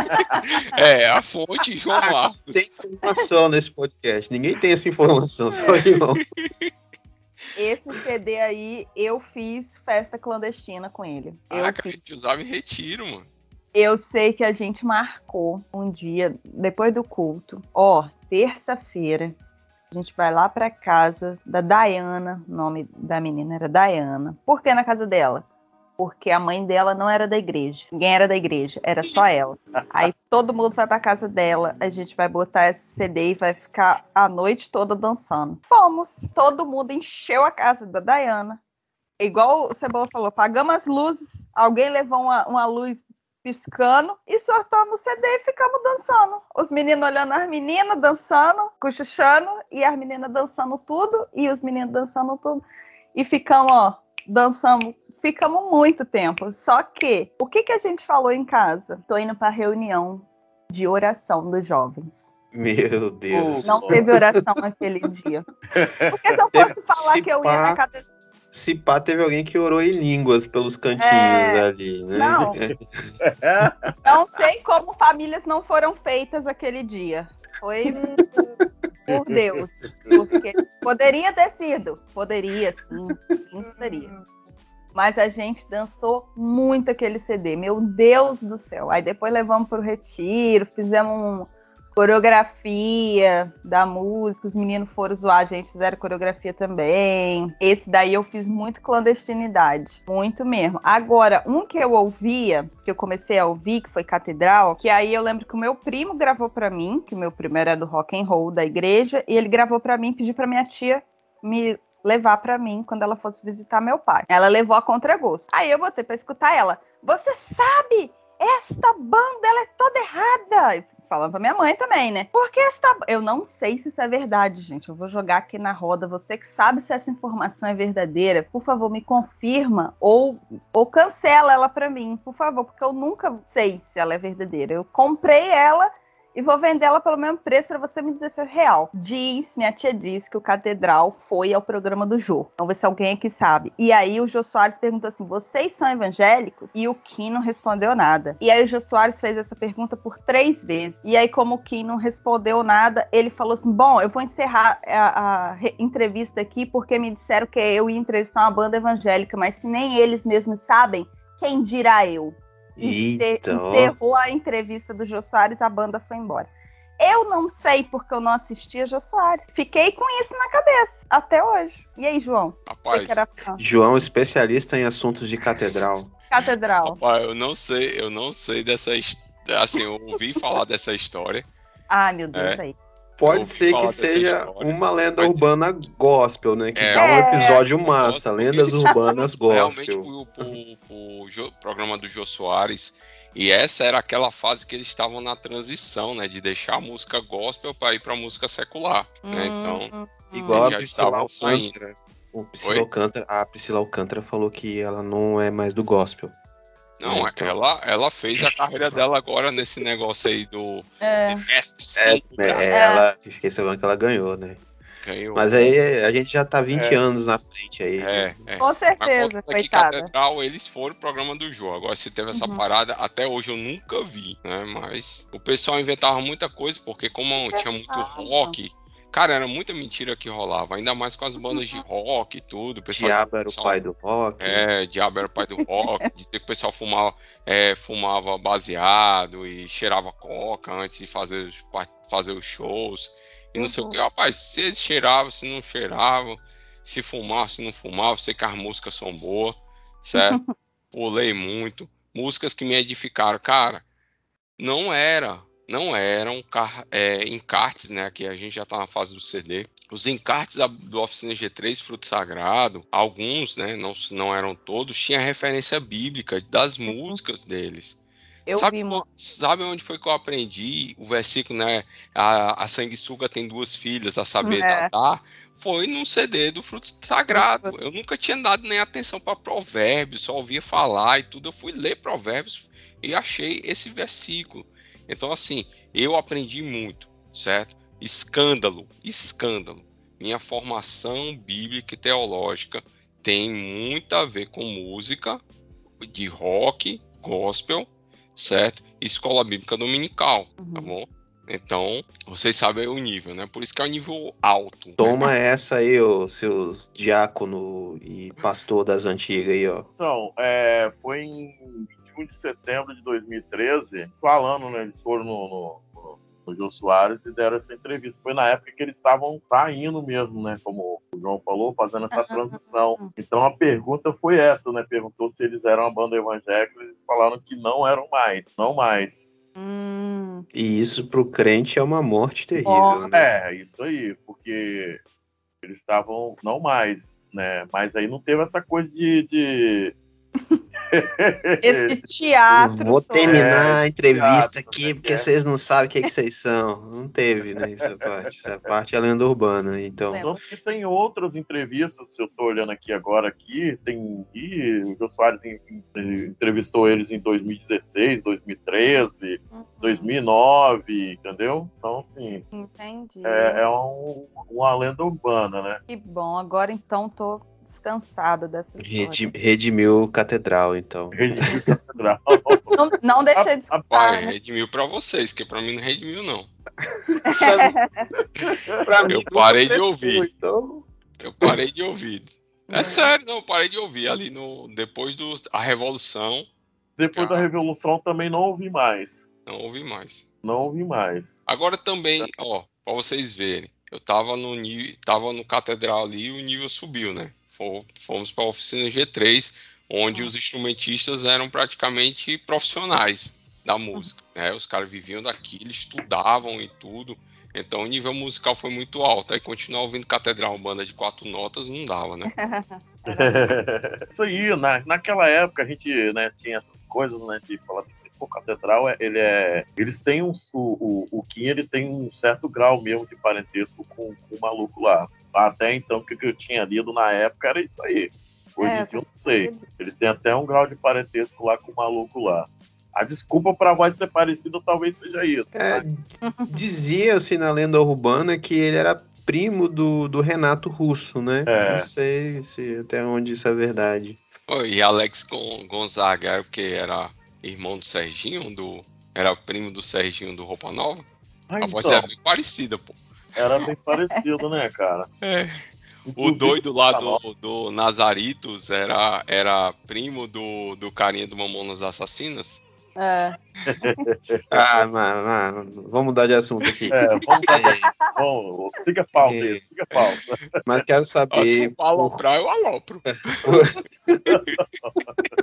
é, a fonte João Marcos. Tem informação nesse podcast. Ninguém tem essa informação, só o João. Esse CD aí, eu fiz festa clandestina com ele. Eu ah, fiz... a gente usava em retiro, mano. Eu sei que a gente marcou um dia, depois do culto. Ó, terça-feira, a gente vai lá para casa da Diana, o nome da menina era Diana. Por que na casa dela? porque a mãe dela não era da igreja. Ninguém era da igreja, era só ela. Aí todo mundo vai para casa dela, a gente vai botar esse CD e vai ficar a noite toda dançando. Fomos, todo mundo encheu a casa da Diana. igual o Cebola falou, apagamos as luzes, alguém levou uma, uma luz piscando e soltamos o CD e ficamos dançando. Os meninos olhando as meninas dançando, cochichando, e as meninas dançando tudo, e os meninos dançando tudo. E ficamos, ó, dançamos, ficamos muito tempo. Só que, o que, que a gente falou em casa? Tô indo pra reunião de oração dos jovens. Meu Deus. Não teve oração naquele dia. Porque se eu fosse falar Se que eu ia na casa. Se pá, teve alguém que orou em línguas pelos cantinhos É, ali, né? não. Não sei como famílias não foram feitas aquele dia. Foi por Deus. Porque poderia ter sido. Poderia, sim. Sim, poderia. Mas a gente dançou muito aquele CD. Meu Deus do céu. Aí depois levamos para o retiro, fizemos uma coreografia da música. Os meninos foram zoar, a gente fizeram coreografia também. Esse daí eu fiz muito clandestinidade. Muito mesmo. Agora, um que eu ouvia, que eu comecei a ouvir, que foi Catedral, que aí eu lembro que o meu primo gravou para mim, que meu primo era do rock and roll da igreja, e ele gravou para mim, pediu para minha tia me levar pra mim quando ela fosse visitar meu pai. Ela levou a contragosto. Aí eu botei pra escutar ela. Você sabe? Esta banda ela é toda errada. Falando pra minha mãe também, né? Porque esta. Eu não sei se isso é verdade, gente. Eu vou jogar aqui na roda. Você que sabe se essa informação é verdadeira, por favor, me confirma ou, ou cancela ela pra mim, por favor, porque eu nunca sei se ela é verdadeira. Eu comprei ela e vou vender ela pelo mesmo preço para você me dizer é real. Diz, minha tia diz que o Catedral foi ao programa do Jô. Vamos ver se alguém aqui sabe. E aí o Jô Soares perguntou assim: vocês são evangélicos? E o Kim não respondeu nada. E aí o Jô Soares fez essa pergunta por três vezes. E aí, como o Kim não respondeu nada, ele falou assim: bom, eu vou encerrar a, a re- entrevista aqui porque me disseram que eu ia entrevistar uma banda evangélica, mas se nem eles mesmos sabem, quem dirá eu? Ó. encerrou a entrevista do Jô Soares, a banda foi embora. Eu não sei porque eu não assistia Jô Soares. Fiquei com isso na cabeça até hoje. E aí, João? Rapaz. João, especialista em assuntos de catedral. Catedral. rapaz, eu não sei, eu não sei dessa assim, eu ouvi falar dessa história. Ai, meu Deus, É. aí. Pode ser que seja história, uma lenda mas- urbana gospel, né? Que É. dá um É. episódio massa, Gospel, lendas urbanas Realmente gospel. pro, pro- pro Jô- programa do Jô Soares. E essa era aquela fase que eles estavam na transição, né? De deixar a música gospel para ir pra música secular. né? Então, Hum, hum, Igual a Priscila. Alcântara. O Priscila? Alcântara, a Priscila Alcântara falou que ela não é mais do gospel. Não, Então. ela, ela fez a carreira dela agora nesse negócio aí do é. S5 É, Brasil. ela, fiquei sabendo que ela ganhou, né? Ganhou. Mas aí a gente já tá 20 É. anos na frente aí. É, é. Com Mas certeza, coitada. Catedral, eles foram pro programa do Jô. Agora, se teve essa Uhum. parada, até hoje eu nunca vi, né? Mas o pessoal inventava muita coisa, porque como tinha muito rock, cara, era muita mentira que rolava. Ainda mais com as bandas de rock e tudo. O pessoal, Diabo era o pessoal- pai do rock. É, Diabo era o pai do rock. Dizia que o pessoal fumava, é, fumava baseado e cheirava coca antes de fazer, fazer os shows. E não sei o Uhum. que. Rapaz, se eles cheiravam, se não cheiravam, se fumavam, se não fumavam, sei que as músicas são boas, certo? Pulei muito. Músicas que me edificaram. Cara, não era, não eram car- é, encartes, né? Que a gente já tá na fase do CD. Os encartes da- do Oficina G3, Fruto Sagrado, alguns, né? Não, não eram todos, tinha referência bíblica das músicas deles. Eu sabe, vi sabe onde foi que eu aprendi o versículo, né? A, a sanguessuga tem duas filhas, a saber, É. Dadá? Foi num CD do Fruto Sagrado. Eu nunca tinha dado nem atenção para provérbios, só ouvia falar e tudo. Eu fui ler provérbios e achei esse versículo. Então, assim, eu aprendi muito, certo? Escândalo, escândalo. Minha formação bíblica e teológica tem muito a ver com música de rock, gospel, certo? Escola bíblica dominical, tá Uhum. bom? Então, vocês sabem o nível, né? Por isso que é um nível alto. né? Toma essa aí, ô, seus diácono e pastor das antigas aí, ó. Então, é, foi em 21 de setembro de 2013, falando, né? Eles foram no, no, no, no Jô Soares e deram essa entrevista. Foi na época que eles estavam saindo mesmo, né? Como o João falou, fazendo essa transição. Então a pergunta foi essa, né? Perguntou se eles eram uma banda evangélica, eles falaram que não eram mais, não mais. Hum, E isso pro crente é uma morte terrível, Ó, né? É, isso aí, porque Eles estavam, não mais, né? Mas aí não teve essa coisa de. de... Esse teatro. Vou terminar a É, entrevista teatro, aqui né, porque que é. vocês não sabem o que, que vocês são. Não teve, né? Essa parte. Essa parte é lenda urbana. Então, tem outras entrevistas, se eu tô olhando aqui agora aqui, tem e o Jô Soares entrevistou eles em 2016, 2013, Uhum. 2009, entendeu? Então, assim, Entendi. é, é um- uma lenda urbana, né? Que bom. Agora então tô descansada dessa história. redi- redimiu Catedral, então. De Catedral. Não, não deixei de escutar. Né? redimiu pra vocês, que pra mim não redimiu, não. Pra Eu nunca parei de ouvir. Então, Eu parei de ouvir. É sério, não, eu parei de ouvir ali no depois do a revolução, Depois da Cara. Revolução também não ouvi mais. não ouvi mais. Não ouvi mais. Agora também, ó, pra vocês verem, eu tava no nível, tava no catedral ali e o nível subiu, né? Fo- Fomos pra oficina G3, onde os instrumentistas eram praticamente profissionais da música, né? Os caras viviam daquilo, estudavam e tudo. Então o nível musical foi muito alto. Aí continuar ouvindo catedral banda de quatro notas não dava, né? Isso aí, na, naquela época a gente né, tinha essas coisas, né? De falar assim, pô, catedral, é- ele é. Eles têm um. O, o, o Kim ele tem um certo grau mesmo de parentesco com, com o maluco lá. Até então, o que eu tinha lido na época era isso aí. Hoje É, em dia eu não sei. Ele tem até um grau de parentesco lá com o maluco lá. A desculpa pra voz ser parecida talvez seja isso. é? Dizia-se na lenda urbana que ele era primo do, do Renato Russo, né? É. Não sei se até onde isso é verdade. E Alex Gon- Gonzaga era o que? Era irmão do Serginho? Do... Era primo do Serginho do Roupa Nova? Ah, A voz então, é bem parecida, pô. Era bem parecido, né, cara? É. O doido lá Roupa do, do Nazaritos era, era primo do, do carinha do Mamonas Assassinas? É. Ah, mas, mas, vamos mudar de assunto aqui. É, vamos, vamos, siga a pauta É. aí, pauta. mas quero Ah, se saber. for pra aloprar, eu alopro.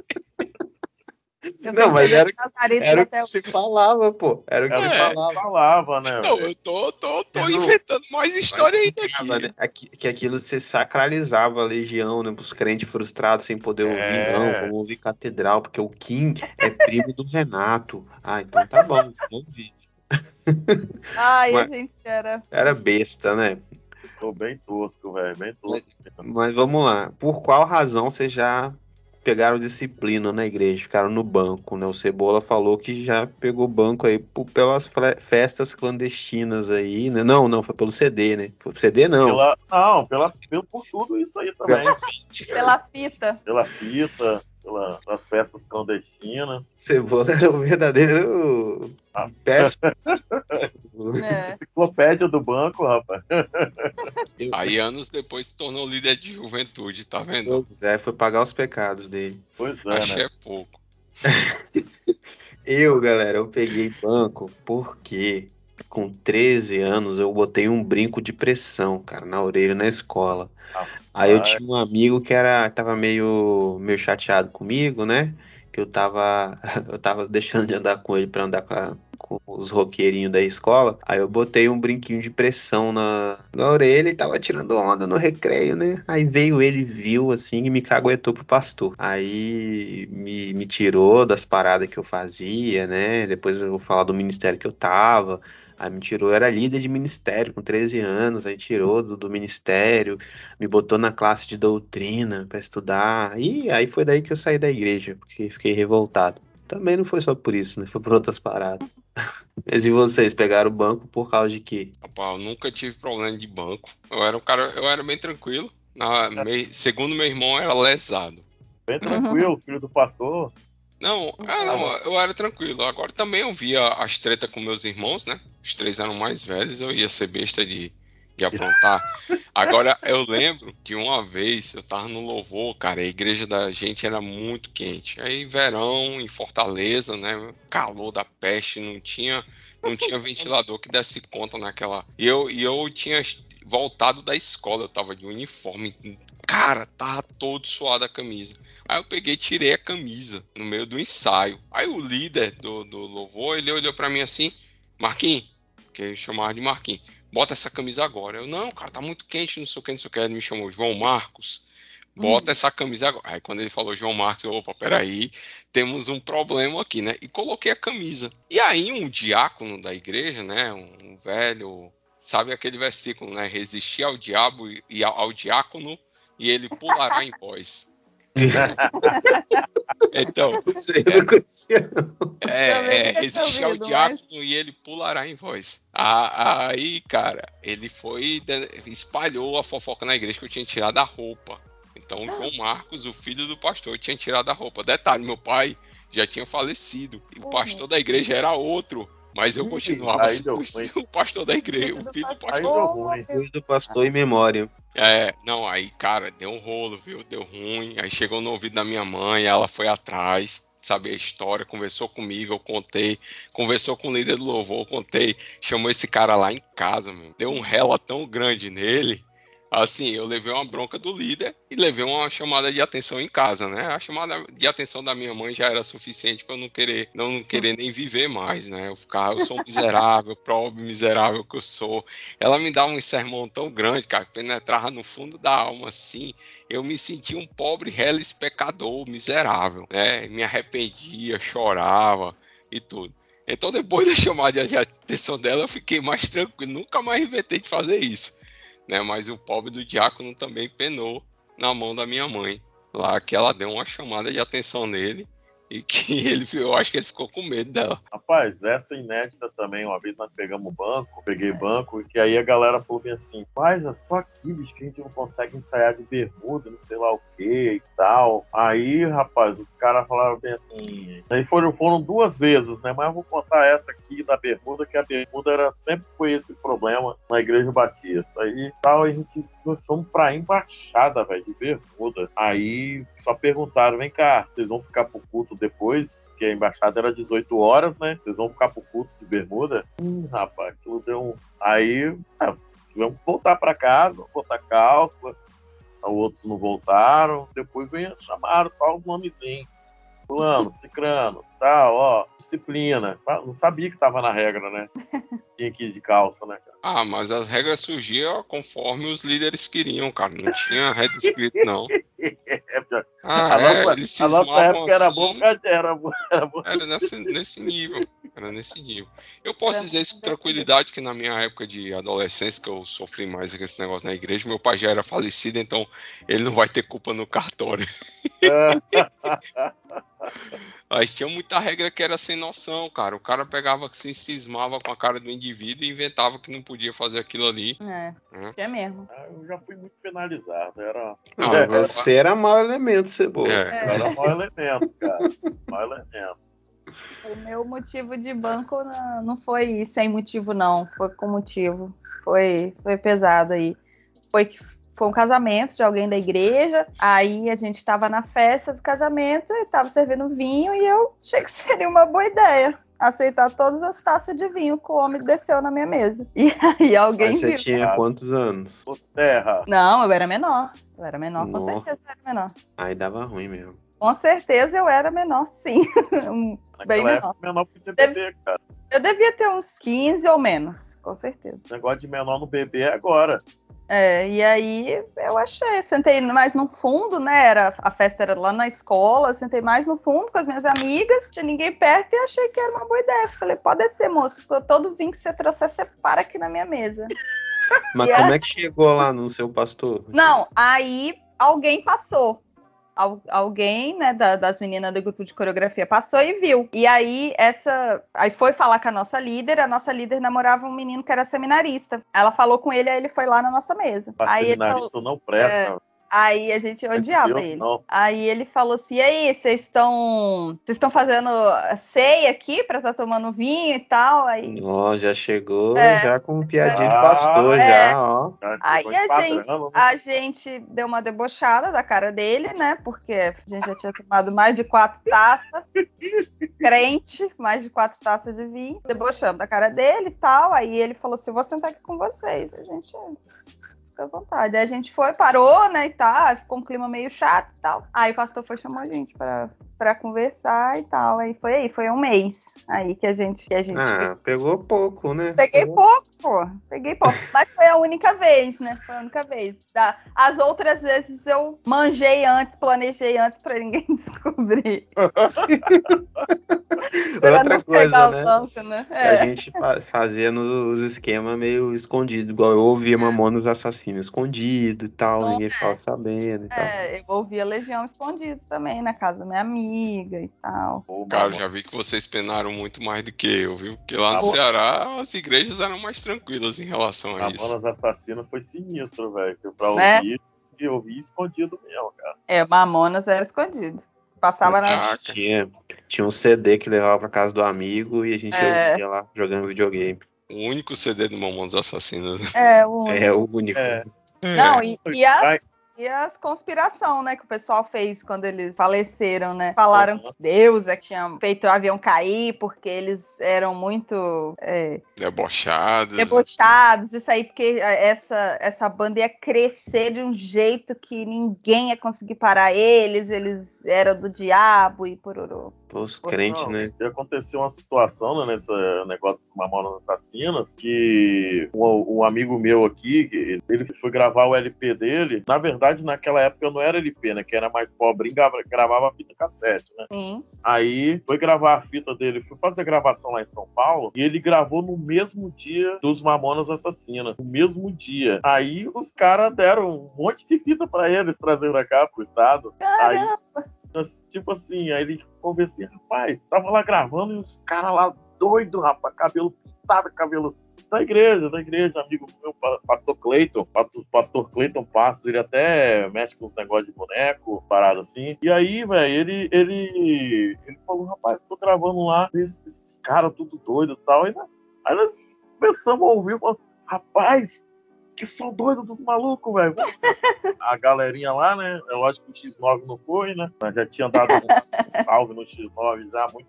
Eu Não, mas era Era o que se falava, pô. Era o que Era se É. falava. falava, né? Não, velho? eu tô, tô, tô Não. inventando mais história ainda aqui. Né? Aqui- Que aquilo se sacralizava a legião, né? Os crentes frustrados sem poder ouvir, É. não, vamos ouvir catedral, porque o Kim é primo do Renato. Ah, então tá bom, vamos ouvir. Ai, Mas- a gente era. Era besta, né? Tô bem tosco, velho, bem tosco. Mas vamos lá. Por qual razão vocês já pegaram disciplina na igreja, ficaram no banco, né? O Cebola falou que já pegou banco aí por- pelas festas clandestinas aí, né? Não, não, foi pelo CD, né? Foi pro CD, não. Pela, não, pelo, por tudo isso aí também. Pela fita. Pela fita, pela, pelas festas clandestinas. Cebola era o verdadeiro Ah. péssimo. É. Enciclopédia do banco, rapaz. Aí anos depois se tornou líder de juventude, tá vendo? Pois é, foi pagar os pecados dele. Pois é, Achei né? é pouco. Eu, galera, eu peguei banco porque com 13 anos eu botei um brinco de pressão, cara, na orelha na escola. Aí eu tinha um amigo que era tava meio meio chateado comigo, né? Que eu tava eu tava deixando de andar com ele pra andar com, a- com os roqueirinhos da escola. Aí eu botei um brinquinho de pressão na, na orelha e tava tirando onda no recreio, né? Aí veio ele, viu assim e me caguetou pro pastor. Aí me, me tirou das paradas que eu fazia, né? Depois eu vou falar do ministério que eu tava. Aí me tirou, eu era líder de ministério com 13 anos, aí tirou do, do ministério, me botou na classe de doutrina para estudar. E aí foi daí que eu saí da igreja, porque fiquei revoltado. Também não foi só por isso, né? Foi por outras paradas. Mas e vocês pegaram o banco por causa de quê? Rapaz, eu nunca tive problema de banco. Eu era um cara, eu era bem tranquilo. Na, me- segundo meu irmão, era lesado. Bem tranquilo, filho do pastor. Não, ah, não, eu era tranquilo. Agora também eu via as tretas com meus irmãos, né? Os três eram mais velhos, eu ia ser besta de, de aprontar. Agora, eu lembro que uma vez eu tava no louvor, cara, a igreja da gente era muito quente. Aí, verão, em Fortaleza, né? Calor da peste, não tinha, não tinha ventilador que desse conta naquela. E eu, e eu tinha voltado da escola, eu tava de uniforme. Cara, tava todo suado a camisa. Aí eu peguei e tirei a camisa no meio do ensaio. Aí o líder do, do louvor, ele olhou pra mim assim, Marquinhos, que ele chamava de Marquinhos. Bota essa camisa agora. Eu, não, cara, tá muito quente, não sei o que, não sei o que. Ele me chamou João Marcos. Bota essa camisa agora. Aí quando ele falou João Marcos, eu, opa, peraí, temos um problema aqui, né? E coloquei a camisa. E aí um diácono da igreja, né? Um velho, sabe aquele versículo, né? Resistir ao diabo e ao, diácono e ele pulará em vós. então, Você não conhecia. é, é, resistir ao diácono mas- e ele pulará em voz. Ah, Aí, cara, ele foi, espalhou a fofoca na igreja que eu tinha tirado a roupa. Então, o João Marcos, o filho do pastor, tinha tirado a roupa. Detalhe, meu pai já tinha falecido. E o pastor da igreja era outro. Mas eu continuava sendo o pastor da igreja, o filho do pastor. ruim. Filho do pastor em memória. É, não, aí, cara, deu um rolo, viu? Deu ruim. Aí chegou no ouvido da minha mãe, ela foi atrás, sabe a história, conversou comigo, eu contei. Conversou com o líder do louvor, eu contei. Chamou esse cara lá em casa, meu. Deu um rela tão grande nele. Assim, eu levei uma bronca do líder e levei uma chamada de atenção em casa, né? A chamada de atenção da minha mãe já era suficiente para eu não querer, não querer nem viver mais, né? Eu ficava, eu sou miserável, pobre miserável que eu sou. Ela me dava um sermão tão grande, cara, que penetrava no fundo da alma, assim. Eu me sentia um pobre, reles pecador, miserável, né? Me arrependia, chorava e tudo. Então, depois da chamada de atenção dela, eu fiquei mais tranquilo. Nunca mais inventei de fazer isso, né? Mas o pobre do diácono também penou na mão da minha mãe, lá que ela deu uma chamada de atenção nele e que ele, eu acho que ele ficou com medo dela. Rapaz, essa inédita também. Uma vez nós pegamos banco, peguei banco, e que aí a galera falou bem assim: faz é só aqui, bicho, que a gente não consegue ensaiar de bermuda, não sei lá o que e tal. Aí, rapaz, os caras falaram bem assim. Aí foram, foram duas vezes, né? Mas eu vou contar essa aqui da bermuda, que a bermuda era sempre foi esse problema na igreja batista. Aí tal, a gente nós fomos pra embaixada, velho, de bermuda. Aí só perguntaram: vem cá, vocês vão ficar pro culto depois? Que a embaixada era 18 horas, né? Vocês vão ficar pro culto de bermuda? Hum, rapaz, tudo deu um. Aí, ah, tivemos que voltar pra casa, botar calça. Outros não voltaram. Depois vem, chamaram só os nomezinhos. Fulano, Cicrano, tal, ó, disciplina. Não sabia que tava na regra, né? Tinha que ir de calça, né, cara? Ah, mas as regras surgiam conforme os líderes queriam, cara. Não tinha regra escrito, não. Ah, a, é, nossa, eles a nossa época era assim. bom, porque era bom, era bom. Era nesse, nesse nível. Era nesse nível. Eu posso dizer isso com tranquilidade que na minha época de adolescência, que eu sofri mais com esse negócio na igreja, meu pai já era falecido, então ele não vai ter culpa no cartório. Mas tinha muita regra que era sem noção, cara. O cara pegava assim, cismava com a cara do indivíduo e inventava que não podia fazer aquilo ali. É, Hum. é mesmo. Ah, Eu já fui muito penalizado, era, Não, É, Você era mau elemento, Cebola. É. era mau elemento, cara. Mau elemento. O meu motivo de banco não, não foi sem motivo, não. Foi com motivo. Foi, foi pesado aí. Foi que foi um casamento de alguém da igreja. Aí a gente estava na festa do casamento e estava servindo vinho e eu achei que seria uma boa ideia aceitar todas as taças de vinho que o homem desceu na minha mesa. E aí alguém Mas você viu. tinha quantos anos? Ô, terra. Não, eu era menor. Eu era menor, com Nossa. certeza eu era menor. Aí dava ruim mesmo. Com certeza eu era menor, sim. Bem menor. época, menor podia Deve- beber, cara. Eu devia ter uns 15 ou menos, com certeza. O negócio de menor no bebê é agora. É, e aí eu achei, sentei mais no fundo, né? Era, a festa era lá na escola, sentei mais no fundo com as minhas amigas, tinha ninguém perto e achei que era uma boa ideia. Falei, pode ser, moço, todo vinho que você trouxer, você para aqui na minha mesa. Mas E como é- é que chegou lá no seu pastor? Não, aí alguém passou. Al- alguém, né, da- das meninas do grupo de coreografia passou e viu. E aí essa, aí foi falar com a nossa líder, a nossa líder namorava um menino que era seminarista. Ela falou com ele, aí ele foi lá na nossa mesa. Pra Aí ele falou- seminarista não presta. Aí a gente odiava ele. Não. Aí ele falou assim: e aí, vocês estão. Vocês estão fazendo ceia aqui pra estar tomando vinho e tal? Aí, Ó, já chegou É. já com piadinha de Ah, pastor, é. já, ó. Aí a padrão, gente, a gente deu uma debochada da cara dele, né? Porque a gente já tinha tomado mais de quatro taças. crente, mais de quatro taças de vinho. Debochamos da cara dele e tal. Aí ele falou assim: eu vou sentar aqui com vocês. A gente. Fica à vontade. Aí a gente foi, parou, né, e tal, ficou um clima meio chato e tal. Aí o pastor foi chamar a gente pra, pra conversar e tal. Aí foi aí, foi um mês aí que a gente. Que a gente Ah, pegou pouco, né? Peguei Pegou- pouco, pô. Peguei pouco. Mas foi a única vez, né? Foi a única vez. As outras vezes eu manjei antes, planejei antes pra ninguém descobrir. Outra coisa, o né? banco, né? Que a É. gente fa- fazia nos esquemas meio escondido, igual eu ouvia Mamonas Assassinos escondido e tal, Não ninguém ficava sabendo e tal. É, eu ouvia Legião escondido também na casa da minha amiga e tal. Pô, Cara, mano, já vi que vocês penaram muito mais do que eu, viu? Porque lá no bom. Ceará as igrejas eram mais tranquilas em relação a isso. Mamonas Assassinas foi sinistro, velho. Pra Né? ouvir, e ouvir escondido mesmo, cara. É, Mamonas era escondido. Passava na. Tinha, tinha um CD que levava pra casa do amigo e a gente É. ouvia lá jogando videogame. O único CD do Mamonas Assassinas. É, o É o único. É. Não, e, e as. E as conspiração, né, que o pessoal fez quando eles faleceram, né? Falaram Uhum. que Deus é que tinha feito o avião cair porque eles eram muito é, Debochados. debochados, isso aí, porque essa, essa banda ia crescer de um jeito que ninguém ia conseguir parar eles, eles eram do diabo e pororô. Os crentes, né? E aconteceu uma situação né, nesse negócio dos Mamonas Assassinas que um, um amigo meu aqui, que ele foi gravar o LP dele. Na verdade, naquela época não era LP, né? Que era mais pobre, gravava fita cassete, né? Sim. Aí foi gravar a fita dele, fui fazer a gravação lá em São Paulo e ele gravou no mesmo dia dos Mamonas Assassinas, no mesmo dia. Aí os caras deram um monte de fita pra eles trazer pra cá pro estado. Aí, tipo assim, aí ele conversou assim, rapaz, tava lá gravando e os caras lá doido, rapaz, cabelo pintado, cabelo da igreja, da igreja, amigo meu, pa- pastor Cleiton, pa- pastor Cleiton Passos, ele até mexe com os negócios de boneco, parada assim. E aí, velho, ele, ele, ele falou, rapaz, tô gravando lá, esses, esses caras tudo doido e tal. Aí, né, aí nós começamos a ouvir, falando, rapaz, que são doido dos malucos, velho. A galerinha lá, né? É lógico que o X9 não foi, né? Mas já tinha dado um, salve no X9 já há muito,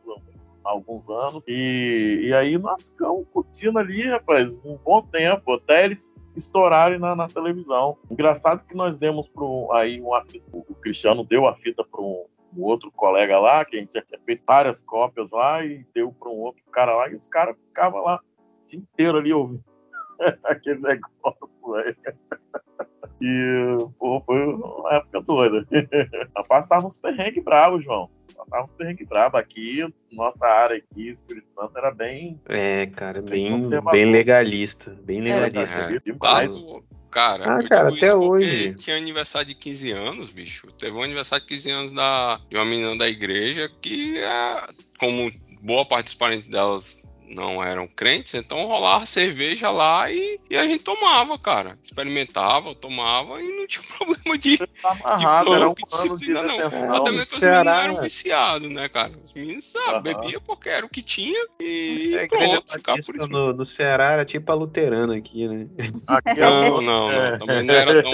alguns anos. E, e aí nós ficamos curtindo ali, rapaz, um bom tempo, até eles estourarem na, na televisão. Engraçado que nós demos pro aí fita, o Cristiano deu a fita para um, um outro colega lá, que a gente já tinha feito várias cópias lá, e deu para um outro cara lá, e os caras ficavam lá o dia inteiro ali ouvindo aquele negócio, velho. E, pô, foi uma época doida. Passava uns perrengues bravos, João. Passava uns perrengues bravos. Aqui, nossa área aqui, Espírito Santo, era bem. É, cara, Bem bem, legalista. Bem legalista. É. demais. Dado, cara, Ah, eu cara, até hoje. tinha aniversário de 15 anos, bicho. Teve um aniversário de 15 anos da, de uma menina da igreja que, é, como boa parte dos parentes delas não eram crentes, então rolava cerveja lá e, e a gente tomava, cara. Experimentava, tomava e não tinha problema de, Tá amarrado, era um de disciplina, não. Até mesmo que os meninos eram viciados, né, cara? Os meninos ah, Aham. bebiam porque era o que tinha e É, pronto, ficava por isso. no, no Ceará era tipo a luterana aqui, né? Aqui Não, não, É. não. Também não era tão.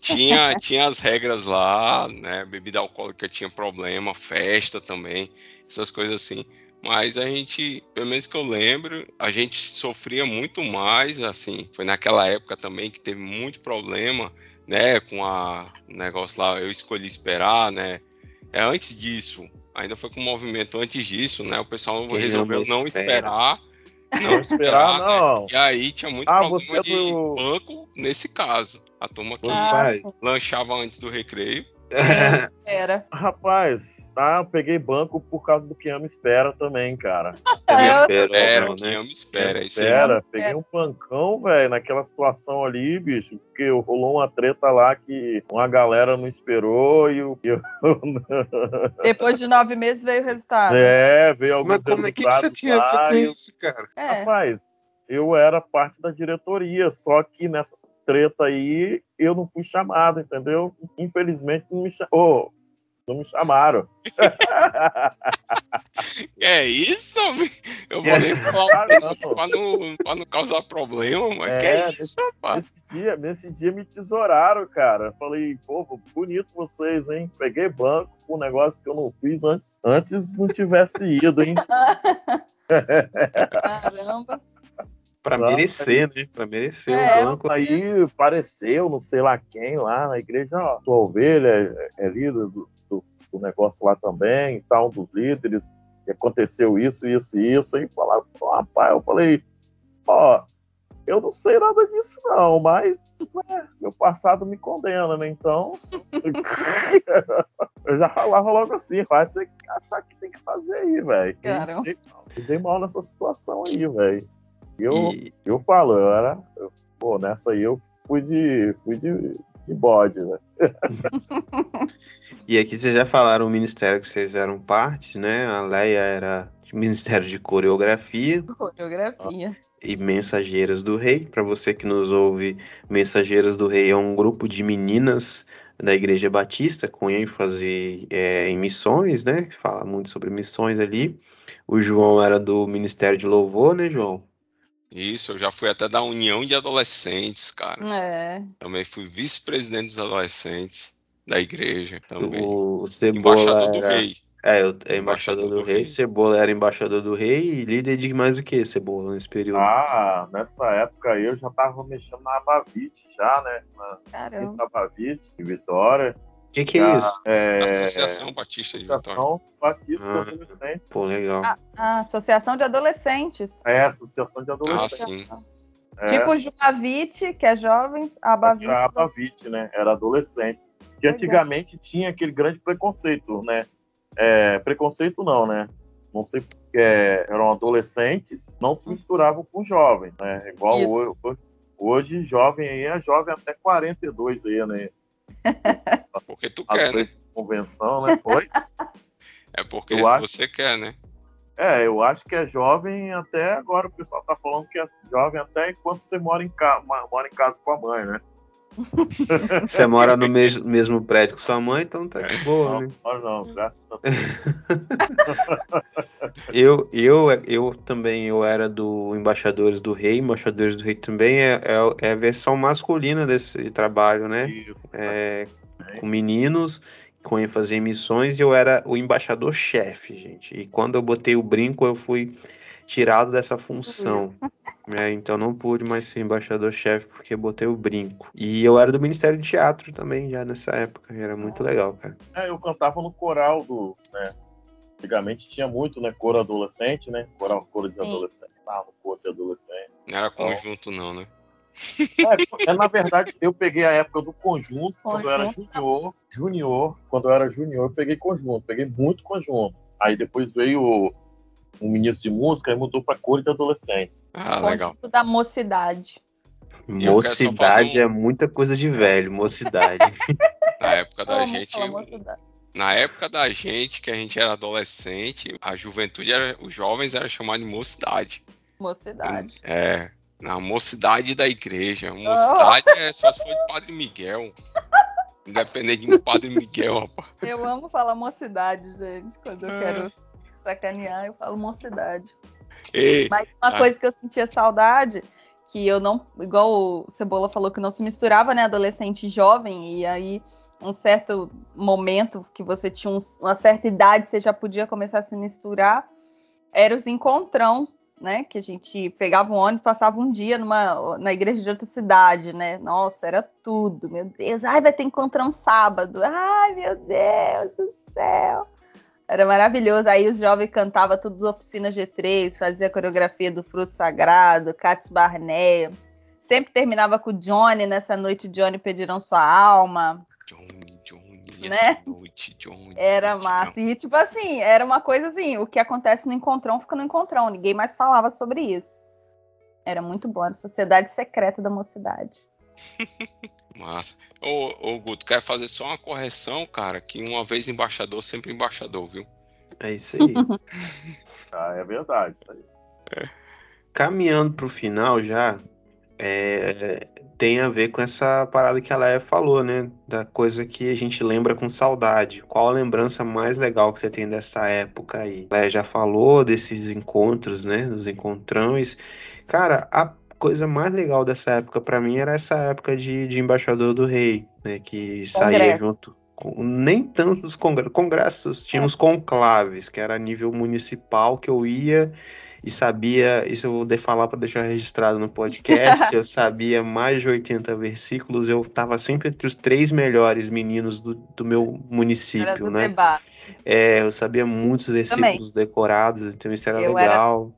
Tinha, tinha as regras lá, né? Bebida alcoólica tinha problema, festa também, essas coisas assim. Mas a gente, pelo menos que eu lembro, a gente sofria muito mais, assim. Foi naquela época também que teve muito problema, né? Com a o negócio lá, eu escolhi esperar, né? É antes disso, ainda foi com o movimento antes disso, né? O pessoal Quem resolveu não não espera. esperar. Não Não esperar, esperar, né? não. E aí tinha muito Ah, problema é de do- banco nesse caso. A turma que Ah, lanchava antes do recreio. Era. Rapaz, tá, eu peguei banco por causa do que ama espera também, cara. Eu É, espero, Era, não, que né? eu me espera. Espera, peguei um pancão, velho, naquela situação ali, bicho, porque rolou uma treta lá que uma galera não esperou e o. e o- Depois de nove meses veio o resultado. é, veio alguns Mas como é que, que você resultados tinha lá feito eu- isso, cara? É. Rapaz, eu era parte da diretoria, só que nessa treta aí eu não fui chamado, entendeu? Infelizmente não me chamou. Não me chamaram. É isso? Eu vou É. nem falar Ah, não. pra não, pra não causar problema, mas É, que é isso, rapaz? Nesse dia, nesse dia me tesouraram, cara. Falei, pô, bonito vocês, hein? Peguei banco com um negócio que eu não fiz antes. Antes não tivesse ido, hein? Caramba. Pra Não, merecer, né? Pra merecer É. o banco. Aí apareceu, não sei lá quem, lá na igreja, ó, sua ovelha é, é líder do, do, do negócio lá também, tá, um dos líderes, e aconteceu isso, isso e isso, e falaram, rapaz, eu falei, ó, eu não sei nada disso não, mas né, meu passado me condena, né, então eu já falava logo assim, faz você achar que tem que fazer aí, velho. Caramba. Eu dei mal nessa situação aí, velho. Eu, E, eu falo, eu era, eu- pô, nessa aí eu fui de, fui de, de bode, né. e aqui vocês já falaram o ministério que vocês eram parte, né? A Leia era de Ministério de Coreografia Coreografia. e Mensageiras do Rei. Para você que nos ouve, Mensageiras do Rei é um grupo de meninas da Igreja Batista com ênfase é, em missões, né? Que fala muito sobre missões ali. O João era do Ministério de Louvor, né, João? Isso, eu já fui até da União de Adolescentes, cara. É. Também fui vice-presidente dos adolescentes da igreja também. O, o Cebola Embaixador do era, rei. é, o- é embaixador do, rei. Cebola era embaixador do rei e líder de mais o que, Cebola, nesse período? Ah, nessa época aí eu já tava mexendo na Abavite já, né, na Caramba. Abavite, em Vitória. O que, que é isso? É, Associação Batista de Vitória. Associação Batista Ah. de Adolescentes. Pô, legal. Ah, a Associação de Adolescentes. É, Associação de Ah, Adolescentes. sim. É, Tipo Juavite, que é jovens, a Abavite. a Abavite, né? Era adolescentes. Que antigamente tinha aquele grande preconceito, né? É, preconceito não, né? Não sei porque é, eram adolescentes, não se misturavam com jovens, né? Igual hoje, hoje, jovem aí é jovem até 42 aí, né? Porque tu Às quer, né? convenção, né? Foi? É porque Eu acho- você quer, né? É, eu acho que é jovem até agora. O pessoal tá falando que é jovem até enquanto você mora em, ca... mora em casa com a mãe, né? Você mora no mes- mesmo prédio que sua mãe, então tá de boa, Não, né? mora não, graças a Deus. Eu, eu, eu também eu era do Embaixadores do Rei. Embaixadores do Rei também é, é, é a versão masculina desse trabalho, né? Isso. É, com meninos, com ênfase em missões, e eu era o embaixador-chefe, gente. E quando eu botei o brinco, eu fui tirado dessa função. né? então não pude mais ser embaixador-chefe porque botei o brinco. E eu era do Ministério de Teatro também, já nessa época. e Era muito legal, cara. É, eu cantava no coral do, né? Antigamente tinha muito, né? Coro adolescente, né? Coral, coro de Sim. adolescente. Ah, coro de adolescente. Não era conjunto, não, né? É, é, na verdade, eu peguei a época do conjunto, quando eu era junior. Junior, quando eu era junior, eu peguei conjunto. Peguei muito conjunto. Aí depois veio o, o ministro de música e mudou pra coro de adolescentes. Ah, legal. Conjunto da mocidade. Mocidade um- é muita coisa de velho, mocidade. Na época da gente, na época da gente, que a gente era adolescente, a juventude era, os jovens eram chamados de mocidade. Mocidade. É, na mocidade da igreja. Mocidade é só se for de Padre Miguel. Independente de Padre Miguel, rapaz. Eu amo falar mocidade, gente. Quando eu Ah. quero sacanear, eu falo mocidade. Ei, Mas uma Ah. coisa que eu sentia saudade, que eu não, igual o Cebola falou que não se misturava, né, adolescente e jovem, e aí um certo momento que você tinha um- uma certa idade, você já podia começar a se misturar, era os encontrão, né, que a gente pegava um ônibus, passava um dia numa, na igreja de outra cidade, né, nossa, era tudo, meu Deus, ai, vai ter encontrão sábado, ai, meu Deus do céu. Era maravilhoso. Aí os jovens cantavam todas as oficinas G3, fazia a coreografia do Fruto Sagrado, Cats Barneia. Sempre terminava com o Johnny, nessa noite Johnny pedirão sua alma. Johnny, Johnny, Né? noite, Johnny. Era massa. E tipo assim, era uma coisa assim, o que acontece no encontrão fica no encontrão. Ninguém mais falava sobre isso. Era muito bom, era a sociedade secreta da mocidade. Massa. Ô, ô, Guto, quer fazer só uma correção, cara? Que uma vez embaixador, sempre embaixador, viu? É isso aí. Ah, é verdade. Isso aí. Caminhando pro final já, é, tem a ver com essa parada que a Leia falou, né? Da coisa que a gente lembra com saudade. Qual a lembrança mais legal que você tem dessa época aí? A Leia já falou desses encontros, né? Dos encontrões. Cara, a coisa mais legal dessa época pra mim era essa época de, de embaixador do rei, né? Que saía Congresso. junto. com- Nem tanto os congre- congressos, tinha os conclaves, que era a nível municipal que eu ia e sabia, isso eu vou de falar para deixar registrado no podcast, eu sabia mais de 80 versículos, eu estava sempre entre os três melhores meninos do, do meu município, né? Debate. É, eu sabia muitos versículos decorados, então isso era Eu legal.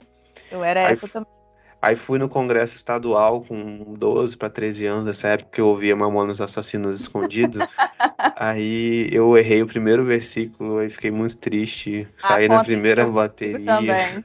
Eu era Aí essa também. Aí fui no congresso estadual com 12 para 13 anos, nessa época que eu ouvia Mamonas Assassinas escondido. aí eu errei o primeiro versículo, aí fiquei muito triste, Ah, saí na aconteceu primeira bateria. também.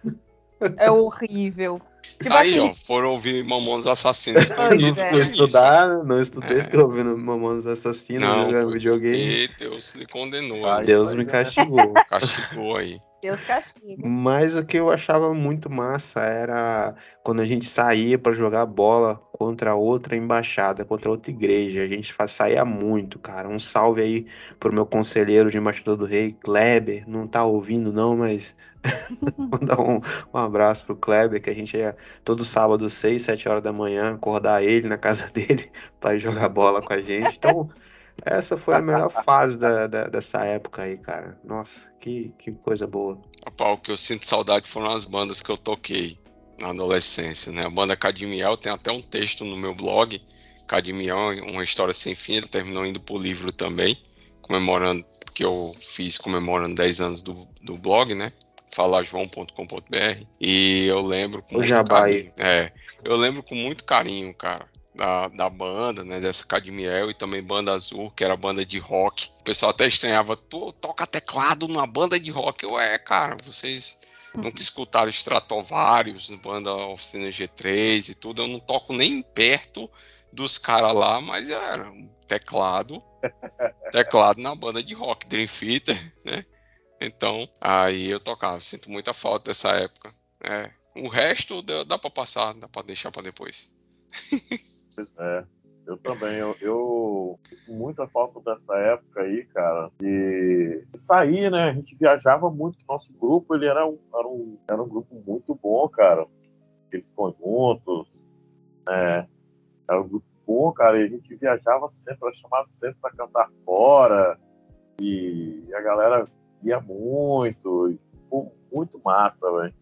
É horrível. Tipo Aí, assim, ó, foram ouvir Mamonas Assassinos. Pois Não é. fui estudar, não estudei, É. fiquei ouvindo Mamonas Assassinas, Não, jogando videogame. Deus lhe condenou. Ai, Deus me é. castigou. Castigou aí. Deus castiga. Mas o que eu achava muito massa era quando a gente saía para jogar bola contra outra embaixada, contra outra igreja. A gente saía muito, cara. Um salve aí pro meu conselheiro de Embaixador do Rei, Kleber. Não tá ouvindo, não, mas mandar um, um abraço pro Kleber, que a gente ia todo sábado, 6, 7 horas da manhã, acordar ele na casa dele para jogar bola com a gente. Então, essa foi a melhor fase da, da- dessa época aí, cara. Nossa, que, que coisa boa. Rapaz, o que eu sinto saudade foram as bandas que eu toquei na adolescência, né? A banda Cadmiel tem até um texto no meu blog. Cadmiel é uma história sem fim, ele terminou indo pro livro também, comemorando, que eu fiz comemorando 10 anos do, do blog, né? falajoão.com.br e eu lembro com O muito jabá carinho. É, eu lembro com muito carinho, cara, da, da banda, né, dessa Cadmiel e também Banda Azul, que era banda de rock. O pessoal até estranhava, tu toca teclado numa banda de rock. Eu, é, cara, vocês nunca escutaram Stratovarius, banda Oficina G3 e tudo. Eu não toco nem perto dos caras lá, mas era um teclado, teclado na banda de rock, Dream Theater, né? Então, aí eu tocava. Sinto muita falta dessa época. É, o resto dá, dá pra passar, dá pra deixar pra depois. Pois é. Eu também, eu, eu sinto muita falta dessa época aí, cara, de sair, né? A gente viajava muito, nosso grupo, ele era um, era um, era um grupo muito bom, cara. Aqueles conjuntos, né? Era um grupo bom, cara, e a gente viajava sempre, era chamado sempre para cantar fora, e a galera ia muito, e ficou muito massa, velho.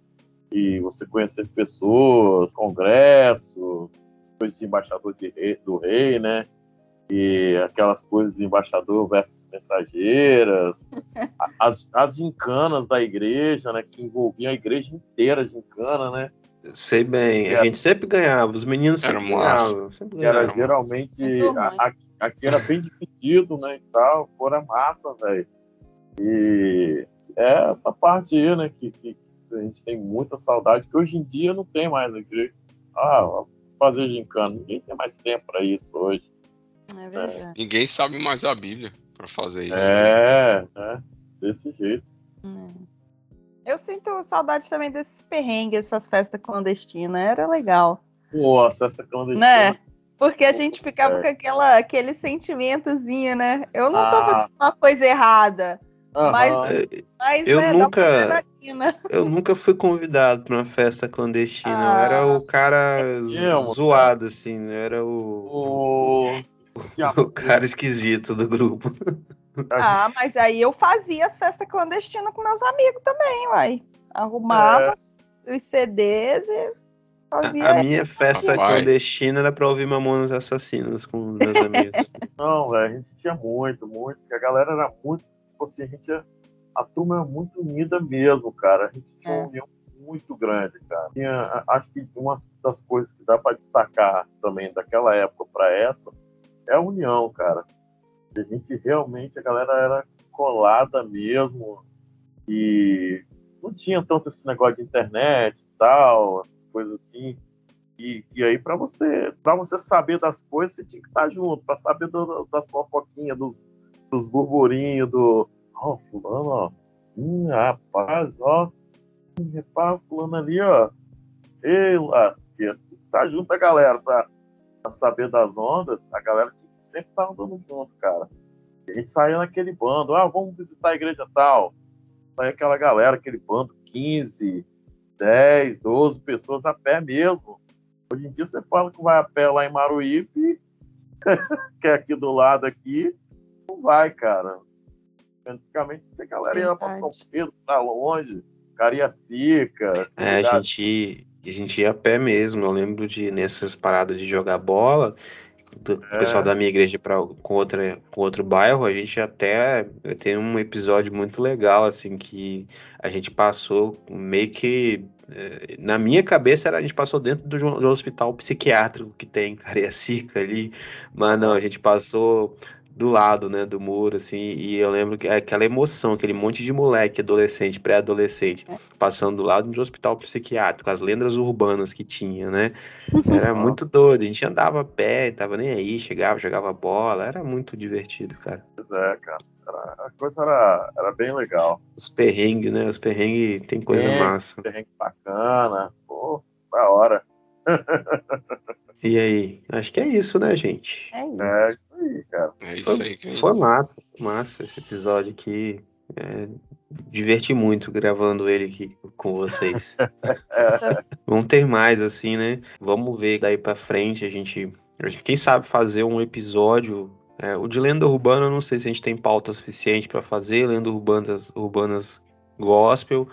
E você conhecer pessoas, congresso, coisas de embaixador de rei- do rei, né? E aquelas coisas de embaixador versus mensageiras, as, as gincanas da igreja, né? Que envolviam a igreja inteira, gincana, né? Sei bem, a É. gente sempre ganhava, os meninos Era sempre ganhavam. Sempre Que era ganhavam. geralmente. Muito a- ruim. a- Aqui era bem dividido, né? E tal, fora massa, velho. E é essa parte aí, né? Que, que a gente tem muita saudade, que hoje em dia não tem mais na igreja. Ah, fazer gincana. Ninguém tem mais tempo para isso hoje. É verdade. Ninguém sabe mais a Bíblia pra fazer isso. É, né? Desse jeito. É. Eu sinto saudade também desses perrengues, essas festas clandestinas. Era legal. Pô, a festa clandestina. Né? Porque a gente ficava É. com aquela, aquele sentimentozinho, né? Eu não tô Ah. fazendo uma coisa errada, Aham. mas, mas Eu né, nunca- né? Eu nunca fui convidado pra uma festa clandestina. Eu Ah. era o cara z- Eu, zoado, assim. Eu era o, O... o cara esquisito do grupo. Ah, mas aí eu fazia as festas clandestinas com meus amigos também, uai. Arrumava os CDs e fazia. A, a minha festa Vai. clandestina era pra ouvir Mamonas Assassinos com os meus amigos. Não, velho, a gente tinha muito, muito, porque a galera era muito, tipo assim, a gente a turma era muito unida mesmo, cara. A gente tinha É. uma união muito grande, cara. Tinha, acho que uma das coisas que dá pra destacar também daquela época pra essa é a união, cara. A gente realmente, a galera era colada mesmo e não tinha tanto esse negócio de internet e tal, essas coisas assim. E, e aí, para você, para você saber das coisas, você tinha que estar junto, para saber do- das fofoquinhas, dos, dos burburinhos, do. Ó, fulano, ó. Hum, rapaz, ó. Hum, repara, fulano ali, ó. Ei, lasqueira. Tá junto a galera pra, pra saber das ondas. A galera sempre estar andando junto, cara. A gente saía naquele bando, ah, vamos visitar a igreja tal. Saía aquela galera, aquele bando, 15, 10, 12 pessoas a pé mesmo. Hoje em dia você fala que vai a pé lá em Maruípe, que é aqui do lado aqui, não vai, cara. Antigamente a galera ia pra São. Pedro, tá longe, Cariacica. É, a gente, a gente ia a pé mesmo. Eu lembro de nessas paradas de jogar bola, do É. pessoal da minha igreja para com outra com outro bairro, a gente até tem um episódio muito legal assim que a gente passou meio que eh, na minha cabeça era, a gente passou dentro do, do hospital psiquiátrico que tem em Cariacica ali, mas não, a gente passou do lado, né, do muro, assim, e eu lembro que aquela emoção, aquele monte de moleque, adolescente, pré-adolescente, passando do lado de um hospital psiquiátrico, as lendas urbanas que tinha, né? Era muito doido, a gente andava a pé, tava nem aí, chegava, jogava bola, era muito divertido, cara. Pois é, cara. Era- a coisa era, era bem legal. Os perrengues, né? Os perrengues tem coisa É. massa. Terreno bacana. Pô, da hora. E aí? Acho que é isso, né, gente? É isso. É isso aí, cara. É isso Foi, aí que foi massa, massa esse episódio aqui. É, diverti muito gravando ele aqui com vocês. Vamos ter mais, assim, né? Vamos ver daí pra frente. A gente, quem sabe fazer um episódio. é, o de lenda urbana, eu não sei se a gente tem pauta suficiente pra fazer. Lenda urbanas, urbanas gospel.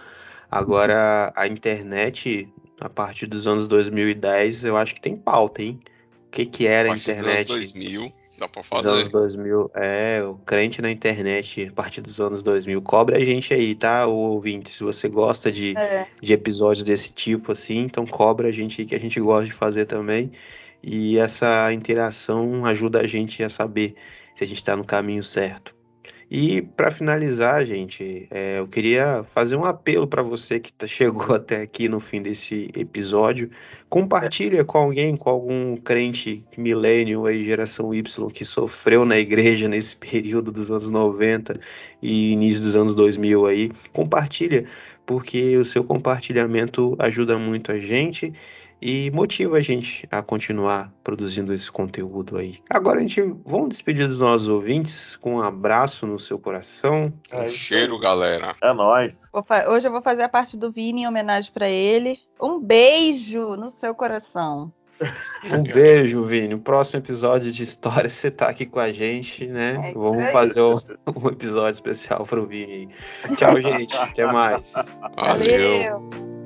Agora, a internet, a partir dos anos 2010, eu acho que tem pauta, hein? O que, que era a a partir dos anos internet? 2000, dá pra Dos fazer. anos 2000, é, o crente na internet, a partir dos anos 2000. Cobra a gente aí, tá, o ouvinte? Se você gosta de, É. de episódios desse tipo, assim, então cobra a gente aí, que a gente gosta de fazer também. E essa interação ajuda a gente a saber se a gente tá no caminho certo. E para finalizar, gente, é, eu queria fazer um apelo para você que tá- chegou até aqui no fim desse episódio. Compartilha com alguém, com algum crente milênio aí, geração Y, que sofreu na igreja nesse período dos anos 90 e início dos anos 2000 aí. Compartilha, porque o seu compartilhamento ajuda muito a gente e motiva a gente a continuar produzindo esse conteúdo aí. Agora a gente vamos despedir dos nossos ouvintes com um abraço no seu coração. É Um cheiro, galera. É nóis. Hoje eu vou fazer a parte do Vini em homenagem pra ele. Um beijo no seu coração. Um beijo, Vini. No próximo episódio de história você tá aqui com a gente, né? É Vamos fazer um, um episódio especial pro Vini. Tchau, gente. Até mais. Valeu. Valeu.